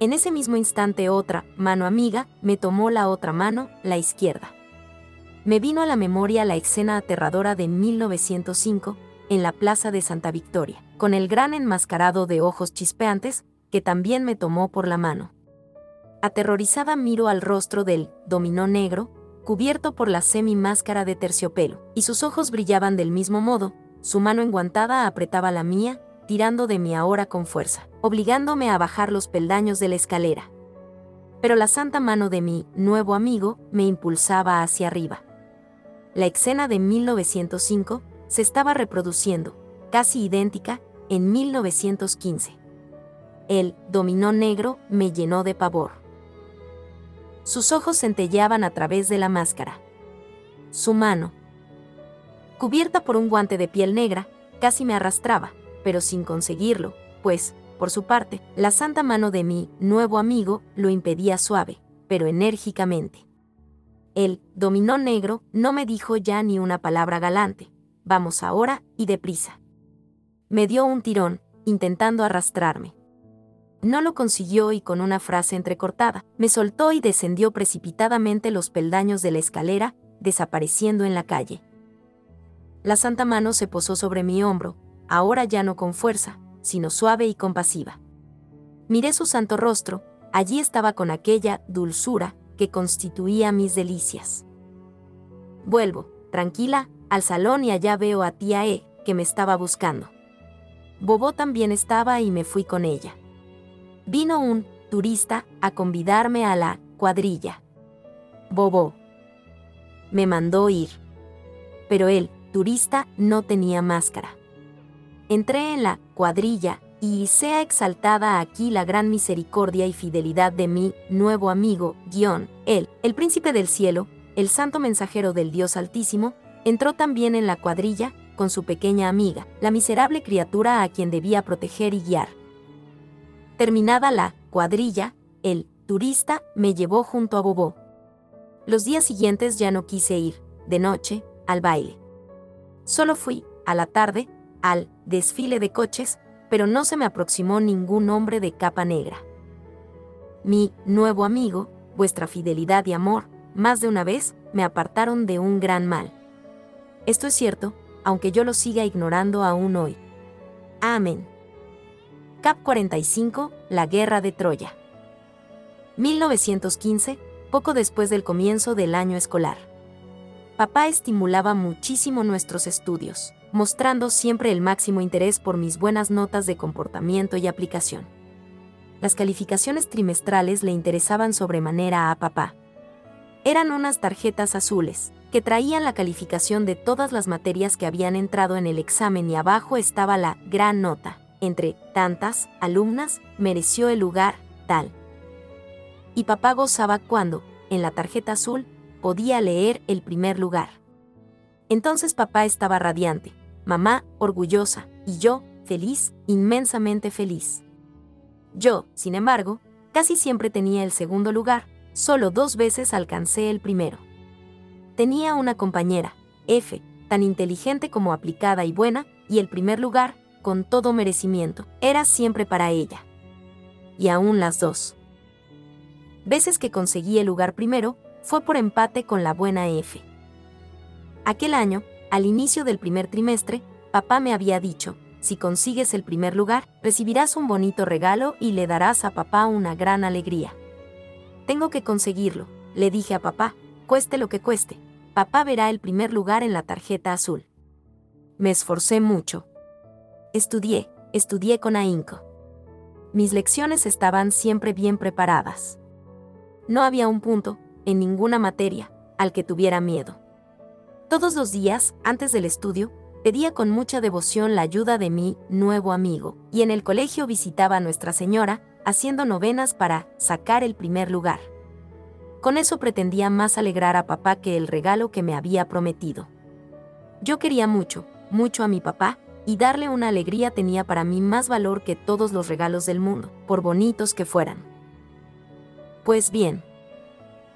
En ese mismo instante otra, mano amiga, me tomó la otra mano, la izquierda. Me vino a la memoria la escena aterradora de 1905, en la Plaza de Santa Victoria, con el gran enmascarado de ojos chispeantes, que también me tomó por la mano. Aterrorizada miro al rostro del dominó negro, cubierto por la semi-máscara de terciopelo, y sus ojos brillaban del mismo modo, su mano enguantada apretaba la mía, tirando de mí ahora con fuerza, obligándome a bajar los peldaños de la escalera. Pero la santa mano de mi nuevo amigo me impulsaba hacia arriba. La escena de 1905 se estaba reproduciendo, casi idéntica, en 1915. El dominó negro me llenó de pavor. Sus ojos centelleaban a través de la máscara. Su mano, cubierta por un guante de piel negra, casi me arrastraba, pero sin conseguirlo, pues, por su parte, la santa mano de mi nuevo amigo lo impedía suave, pero enérgicamente. El dominó negro no me dijo ya ni una palabra galante. Vamos ahora y deprisa. Me dio un tirón, intentando arrastrarme. No lo consiguió y con una frase entrecortada, me soltó y descendió precipitadamente los peldaños de la escalera, desapareciendo en la calle. La santa mano se posó sobre mi hombro, ahora ya no con fuerza, sino suave y compasiva. Miré su santo rostro, allí estaba con aquella dulzura que constituía mis delicias. Vuelvo, tranquila, al salón y allá veo a tía E, que me estaba buscando. Bobo también estaba y me fui con ella. Vino un turista a convidarme a la cuadrilla. Bobo. Me mandó ir. Pero el turista no tenía máscara. Entré en la cuadrilla y sea exaltada aquí la gran misericordia y fidelidad de mi nuevo amigo, guion, él, el príncipe del cielo, el santo mensajero del Dios Altísimo, entró también en la cuadrilla con su pequeña amiga, la miserable criatura a quien debía proteger y guiar. Terminada la cuadrilla, el turista me llevó junto a Bobo. Los días siguientes ya no quise ir, de noche, al baile. Solo fui, a la tarde, al desfile de coches, pero no se me aproximó ningún hombre de capa negra. Mi nuevo amigo, vuestra fidelidad y amor, más de una vez, me apartaron de un gran mal. Esto es cierto, aunque yo lo siga ignorando aún hoy. Amén. Cap 45, La Guerra de Troya. 1915, poco después del comienzo del año escolar. Papá estimulaba muchísimo nuestros estudios mostrando siempre el máximo interés por mis buenas notas de comportamiento y aplicación. Las calificaciones trimestrales le interesaban sobremanera a papá. Eran unas tarjetas azules, que traían la calificación de todas las materias que habían entrado en el examen y abajo estaba la gran nota. Entre tantas alumnas, mereció el lugar, tal. Y papá gozaba cuando, en la tarjeta azul, podía leer el primer lugar. Entonces papá estaba radiante, mamá orgullosa, y yo, feliz, inmensamente feliz. Yo, sin embargo, casi siempre tenía el segundo lugar, solo dos veces alcancé el primero. Tenía una compañera, F, tan inteligente como aplicada y buena, y el primer lugar, con todo merecimiento, era siempre para ella. Y aún las dos. Veces que conseguí el lugar primero, fue por empate con la buena F. Aquel año, al inicio del primer trimestre, papá me había dicho, si consigues el primer lugar, recibirás un bonito regalo y le darás a papá una gran alegría. Tengo que conseguirlo, le dije a papá, cueste lo que cueste. Papá verá el primer lugar en la tarjeta azul. Me esforcé mucho. Estudié, estudié con ahínco. Mis lecciones estaban siempre bien preparadas. No había un punto, en ninguna materia, al que tuviera miedo. Todos los días, antes del estudio, pedía con mucha devoción la ayuda de mi nuevo amigo, y en el colegio visitaba a Nuestra Señora, haciendo novenas para sacar el primer lugar. Con eso pretendía más alegrar a papá que el regalo que me había prometido. Yo quería mucho, mucho a mi papá, y darle una alegría tenía para mí más valor que todos los regalos del mundo, por bonitos que fueran. Pues bien,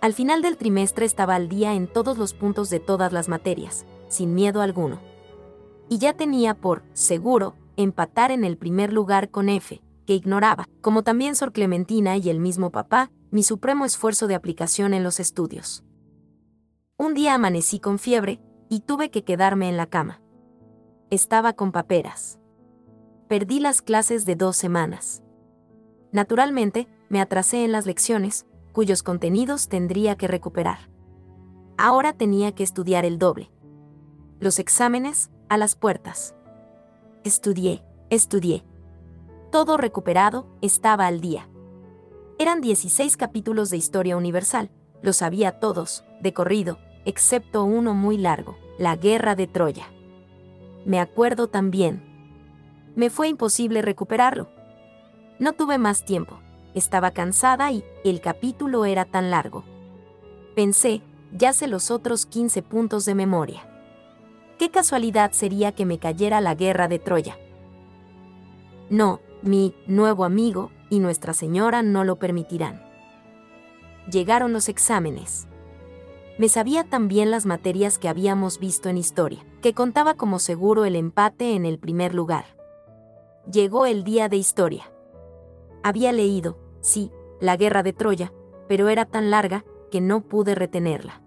al final del trimestre estaba al día en todos los puntos de todas las materias, sin miedo alguno. Y ya tenía por, seguro, empatar en el primer lugar con F, que ignoraba, como también Sor Clementina y el mismo papá, mi supremo esfuerzo de aplicación en los estudios. Un día amanecí con fiebre, y tuve que quedarme en la cama. Estaba con paperas. Perdí las clases de dos semanas. Naturalmente, me atrasé en las lecciones, cuyos contenidos tendría que recuperar. Ahora tenía que estudiar el doble. Los exámenes, a las puertas. Estudié, estudié. Todo recuperado, estaba al día. Eran 16 capítulos de Historia Universal, los sabía todos, de corrido, excepto uno muy largo, la Guerra de Troya. Me acuerdo también. Me fue imposible recuperarlo. No tuve más tiempo, estaba cansada y el capítulo era tan largo. Pensé, ya sé los otros 15 puntos de memoria. Qué casualidad sería que me cayera la guerra de Troya. No, mi nuevo amigo y Nuestra Señora no lo permitirán. Llegaron los exámenes. Me sabía también las materias que habíamos visto en historia, que contaba como seguro el empate en el primer lugar. Llegó el día de historia. Había leído, sí, la guerra de Troya, pero era tan larga que no pude retenerla.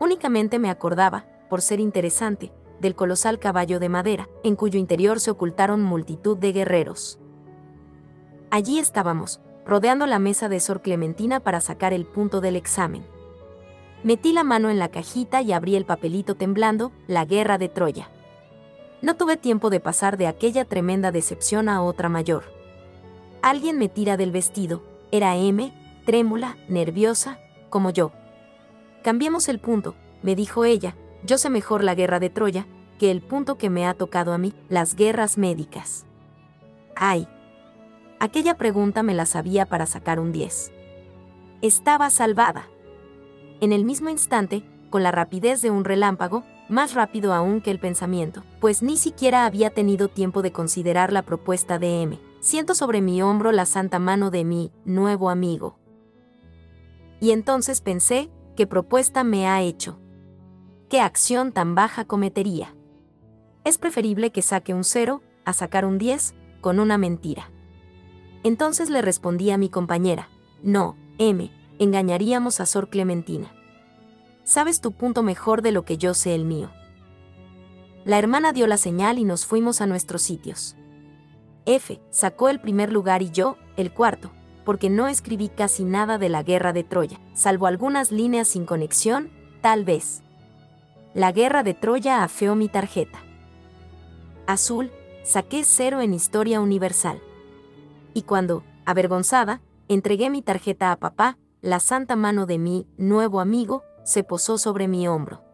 Únicamente me acordaba, por ser interesante, del colosal caballo de madera, en cuyo interior se ocultaron multitud de guerreros. Allí estábamos, rodeando la mesa de Sor Clementina para sacar el punto del examen. Metí la mano en la cajita y abrí el papelito temblando, la guerra de Troya. No tuve tiempo de pasar de aquella tremenda decepción a otra mayor. Alguien me tira del vestido, era M, trémula, nerviosa, como yo. Cambiemos el punto, me dijo ella, yo sé mejor la guerra de Troya, que el punto que me ha tocado a mí, las guerras médicas. Ay. Aquella pregunta me la sabía para sacar un 10. Estaba salvada en el mismo instante, con la rapidez de un relámpago, más rápido aún que el pensamiento, pues ni siquiera había tenido tiempo de considerar la propuesta de M. Siento sobre mi hombro la santa mano de mi nuevo amigo. Y entonces pensé, ¿qué propuesta me ha hecho? ¿Qué acción tan baja cometería? Es preferible que saque un cero, a sacar un 10, con una mentira. Entonces le respondí a mi compañera, no, M, engañaríamos a Sor Clementina. Sabes tu punto mejor de lo que yo sé el mío. La hermana dio la señal y nos fuimos a nuestros sitios. F sacó el primer lugar y yo, el cuarto, porque no escribí casi nada de la guerra de Troya, salvo algunas líneas sin conexión, tal vez. La guerra de Troya afeó mi tarjeta. Azul, saqué cero en Historia Universal. Y cuando, avergonzada, entregué mi tarjeta a papá, la santa mano de mi nuevo amigo se posó sobre mi hombro.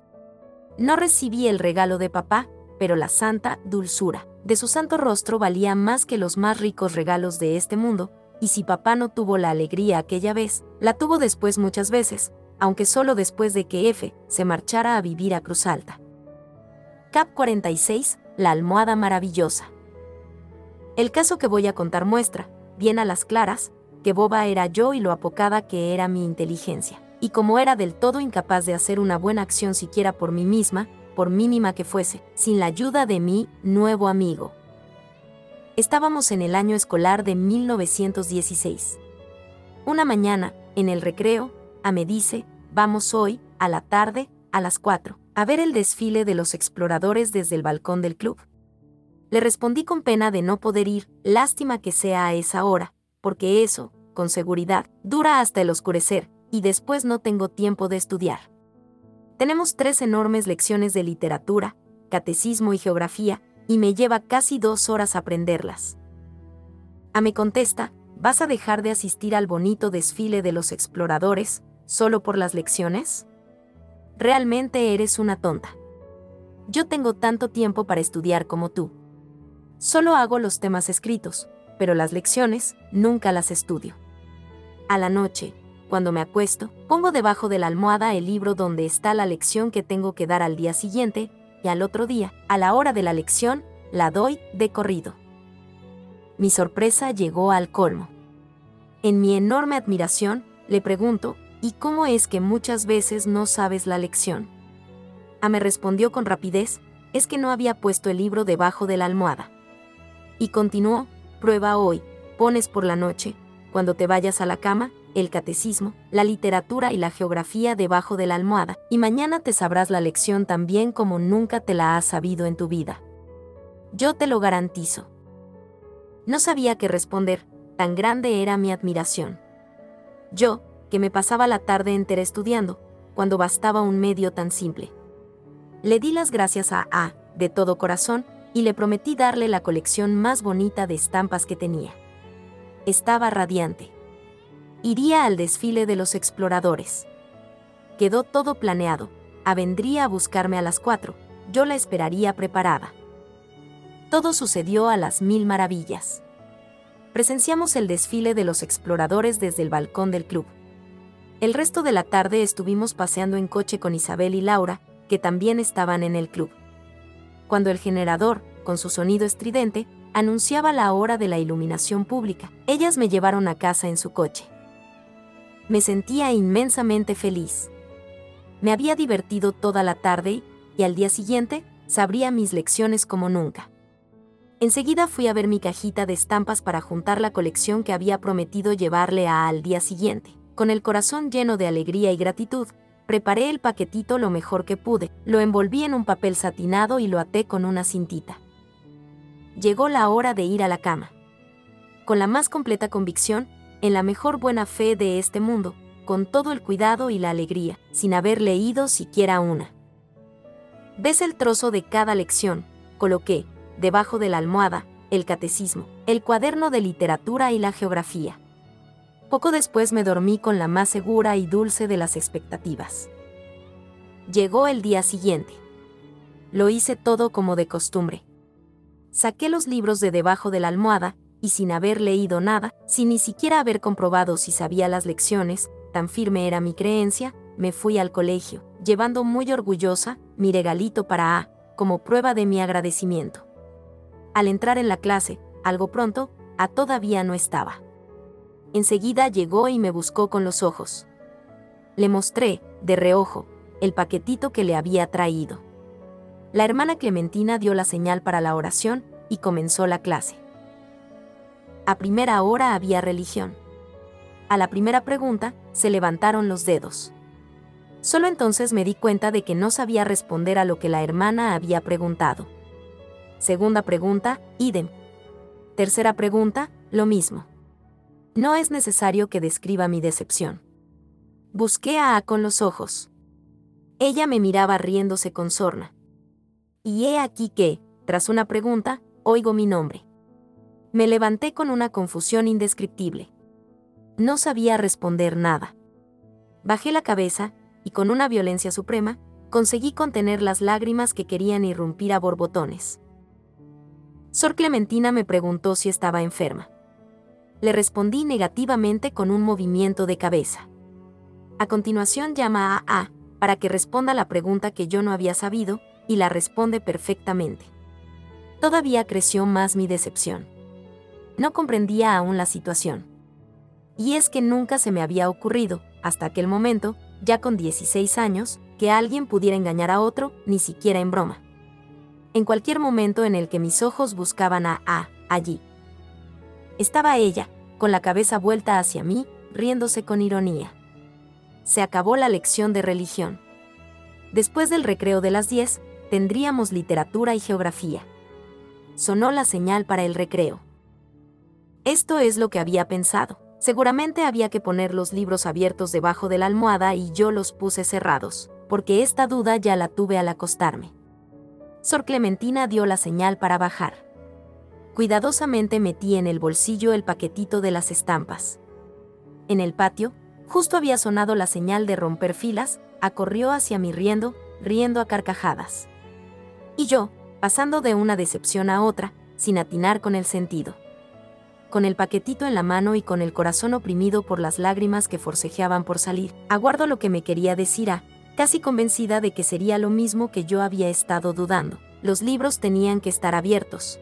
No recibí el regalo de papá, pero la santa dulzura de su santo rostro valía más que los más ricos regalos de este mundo, y si papá no tuvo la alegría aquella vez, la tuvo después muchas veces, aunque solo después de que F se marchara a vivir a Cruz Alta. Cap 46, la almohada maravillosa. El caso que voy a contar muestra, bien a las claras, que boba era yo y lo apocada que era mi inteligencia. Y como era del todo incapaz de hacer una buena acción siquiera por mí misma, por mínima que fuese, sin la ayuda de mi nuevo amigo. Estábamos en el año escolar de 1916. Una mañana, en el recreo, A me dice, vamos hoy, a la tarde, a las 4, a ver el desfile de los exploradores desde el balcón del club. Le respondí con pena de no poder ir, lástima que sea a esa hora, porque eso, con seguridad, dura hasta el oscurecer, y después no tengo tiempo de estudiar. Tenemos tres enormes lecciones de literatura, catecismo y geografía, y me lleva casi dos horas aprenderlas. A me contesta, ¿vas a dejar de asistir al bonito desfile de los exploradores, solo por las lecciones? Realmente eres una tonta. Yo tengo tanto tiempo para estudiar como tú. Solo hago los temas escritos, pero las lecciones nunca las estudio. A la noche, cuando me acuesto, pongo debajo de la almohada el libro donde está la lección que tengo que dar al día siguiente, y al otro día, a la hora de la lección, la doy de corrido. Mi sorpresa llegó al colmo. En mi enorme admiración, le pregunto, ¿y cómo es que muchas veces no sabes la lección? A me respondió con rapidez, es que no había puesto el libro debajo de la almohada. Y continuó, prueba hoy, pones por la noche, cuando te vayas a la cama, el catecismo, la literatura y la geografía debajo de la almohada, y mañana te sabrás la lección tan bien como nunca te la has sabido en tu vida. Yo te lo garantizo. No sabía qué responder, tan grande era mi admiración. Yo, que me pasaba la tarde entera estudiando, cuando bastaba un medio tan simple. Le di las gracias a A, de todo corazón, y le prometí darle la colección más bonita de estampas que tenía. Estaba radiante. Iría al desfile de los exploradores. Quedó todo planeado. A vendría a buscarme a las cuatro. Yo la esperaría preparada. Todo sucedió a las mil maravillas. Presenciamos el desfile de los exploradores desde el balcón del club. El resto de la tarde estuvimos paseando en coche con Isabel y Laura, que también estaban en el club. Cuando el generador, con su sonido estridente, anunciaba la hora de la iluminación pública, ellas me llevaron a casa en su coche me sentía inmensamente feliz. Me había divertido toda la tarde y, al día siguiente, sabría mis lecciones como nunca. Enseguida fui a ver mi cajita de estampas para juntar la colección que había prometido llevarle a al día siguiente. Con el corazón lleno de alegría y gratitud, preparé el paquetito lo mejor que pude, lo envolví en un papel satinado y lo até con una cintita. Llegó la hora de ir a la cama. Con la más completa convicción, en la mejor buena fe de este mundo, con todo el cuidado y la alegría, sin haber leído siquiera una. Ves el trozo de cada lección, coloqué, debajo de la almohada, el catecismo, el cuaderno de literatura y la geografía. Poco después me dormí con la más segura y dulce de las expectativas. Llegó el día siguiente. Lo hice todo como de costumbre. Saqué los libros de debajo de la almohada y sin haber leído nada, sin ni siquiera haber comprobado si sabía las lecciones, tan firme era mi creencia, me fui al colegio, llevando muy orgullosa mi regalito para A, como prueba de mi agradecimiento. Al entrar en la clase, algo pronto, A todavía no estaba. Enseguida llegó y me buscó con los ojos. Le mostré, de reojo, el paquetito que le había traído. La hermana Clementina dio la señal para la oración y comenzó la clase. A primera hora había religión. A la primera pregunta, se levantaron los dedos. Solo entonces me di cuenta de que no sabía responder a lo que la hermana había preguntado. Segunda pregunta, idem. Tercera pregunta, lo mismo. No es necesario que describa mi decepción. Busqué a A con los ojos. Ella me miraba riéndose con sorna. Y he aquí que, tras una pregunta, oigo mi nombre. Me levanté con una confusión indescriptible. No sabía responder nada. Bajé la cabeza, y con una violencia suprema, conseguí contener las lágrimas que querían irrumpir a borbotones. Sor Clementina me preguntó si estaba enferma. Le respondí negativamente con un movimiento de cabeza. A continuación llama a A para que responda la pregunta que yo no había sabido, y la responde perfectamente. Todavía creció más mi decepción no comprendía aún la situación. Y es que nunca se me había ocurrido, hasta aquel momento, ya con 16 años, que alguien pudiera engañar a otro, ni siquiera en broma. En cualquier momento en el que mis ojos buscaban a A, allí. Estaba ella, con la cabeza vuelta hacia mí, riéndose con ironía. Se acabó la lección de religión. Después del recreo de las 10, tendríamos literatura y geografía. Sonó la señal para el recreo. Esto es lo que había pensado. Seguramente había que poner los libros abiertos debajo de la almohada y yo los puse cerrados, porque esta duda ya la tuve al acostarme. Sor Clementina dio la señal para bajar. Cuidadosamente metí en el bolsillo el paquetito de las estampas. En el patio, justo había sonado la señal de romper filas, acorrió hacia mí riendo, riendo a carcajadas. Y yo, pasando de una decepción a otra, sin atinar con el sentido con el paquetito en la mano y con el corazón oprimido por las lágrimas que forcejeaban por salir. Aguardo lo que me quería decir a, casi convencida de que sería lo mismo que yo había estado dudando. Los libros tenían que estar abiertos.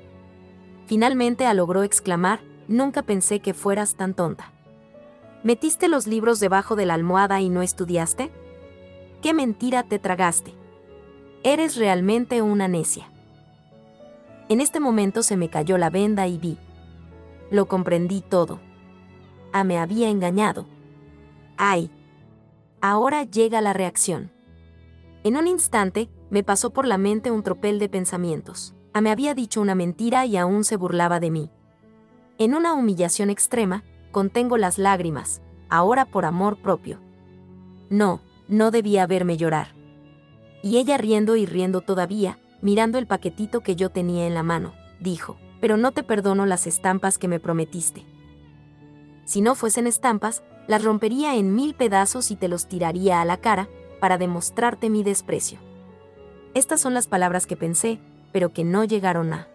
Finalmente a logró exclamar, nunca pensé que fueras tan tonta. ¿Metiste los libros debajo de la almohada y no estudiaste? ¿Qué mentira te tragaste? Eres realmente una necia. En este momento se me cayó la venda y vi. Lo comprendí todo. Ah, me había engañado. ¡Ay! Ahora llega la reacción. En un instante, me pasó por la mente un tropel de pensamientos. Ah, me había dicho una mentira y aún se burlaba de mí. En una humillación extrema, contengo las lágrimas, ahora por amor propio. No, no debía verme llorar. Y ella riendo y riendo todavía, mirando el paquetito que yo tenía en la mano, dijo, pero no te perdono las estampas que me prometiste. Si no fuesen estampas, las rompería en mil pedazos y te los tiraría a la cara, para demostrarte mi desprecio. Estas son las palabras que pensé, pero que no llegaron a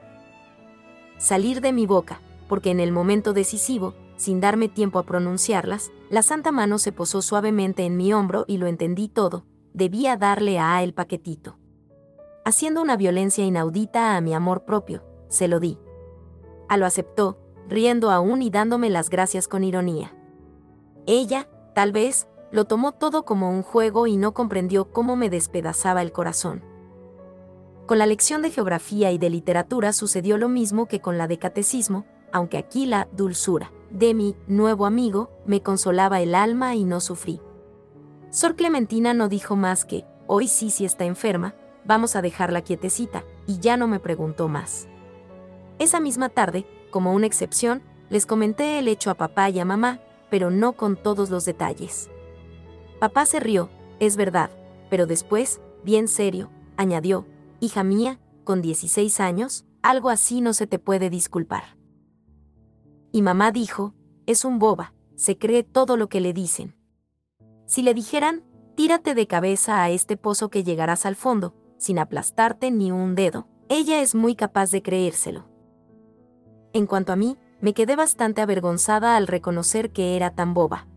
salir de mi boca, porque en el momento decisivo, sin darme tiempo a pronunciarlas, la santa mano se posó suavemente en mi hombro y lo entendí todo, debía darle a el paquetito. Haciendo una violencia inaudita a mi amor propio, se lo di. A lo aceptó, riendo aún y dándome las gracias con ironía. Ella, tal vez, lo tomó todo como un juego y no comprendió cómo me despedazaba el corazón. Con la lección de geografía y de literatura sucedió lo mismo que con la de catecismo, aunque aquí la dulzura de mi nuevo amigo me consolaba el alma y no sufrí. Sor Clementina no dijo más que, hoy sí sí está enferma, vamos a dejarla quietecita, y ya no me preguntó más. Esa misma tarde, como una excepción, les comenté el hecho a papá y a mamá, pero no con todos los detalles. Papá se rió, es verdad, pero después, bien serio, añadió, hija mía, con 16 años, algo así no se te puede disculpar. Y mamá dijo, es un boba, se cree todo lo que le dicen. Si le dijeran, tírate de cabeza a este pozo que llegarás al fondo, sin aplastarte ni un dedo, ella es muy capaz de creérselo. En cuanto a mí, me quedé bastante avergonzada al reconocer que era tan boba.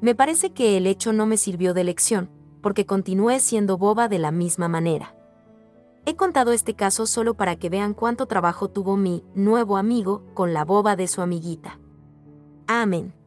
Me parece que el hecho no me sirvió de lección, porque continué siendo boba de la misma manera. He contado este caso solo para que vean cuánto trabajo tuvo mi nuevo amigo con la boba de su amiguita. Amén.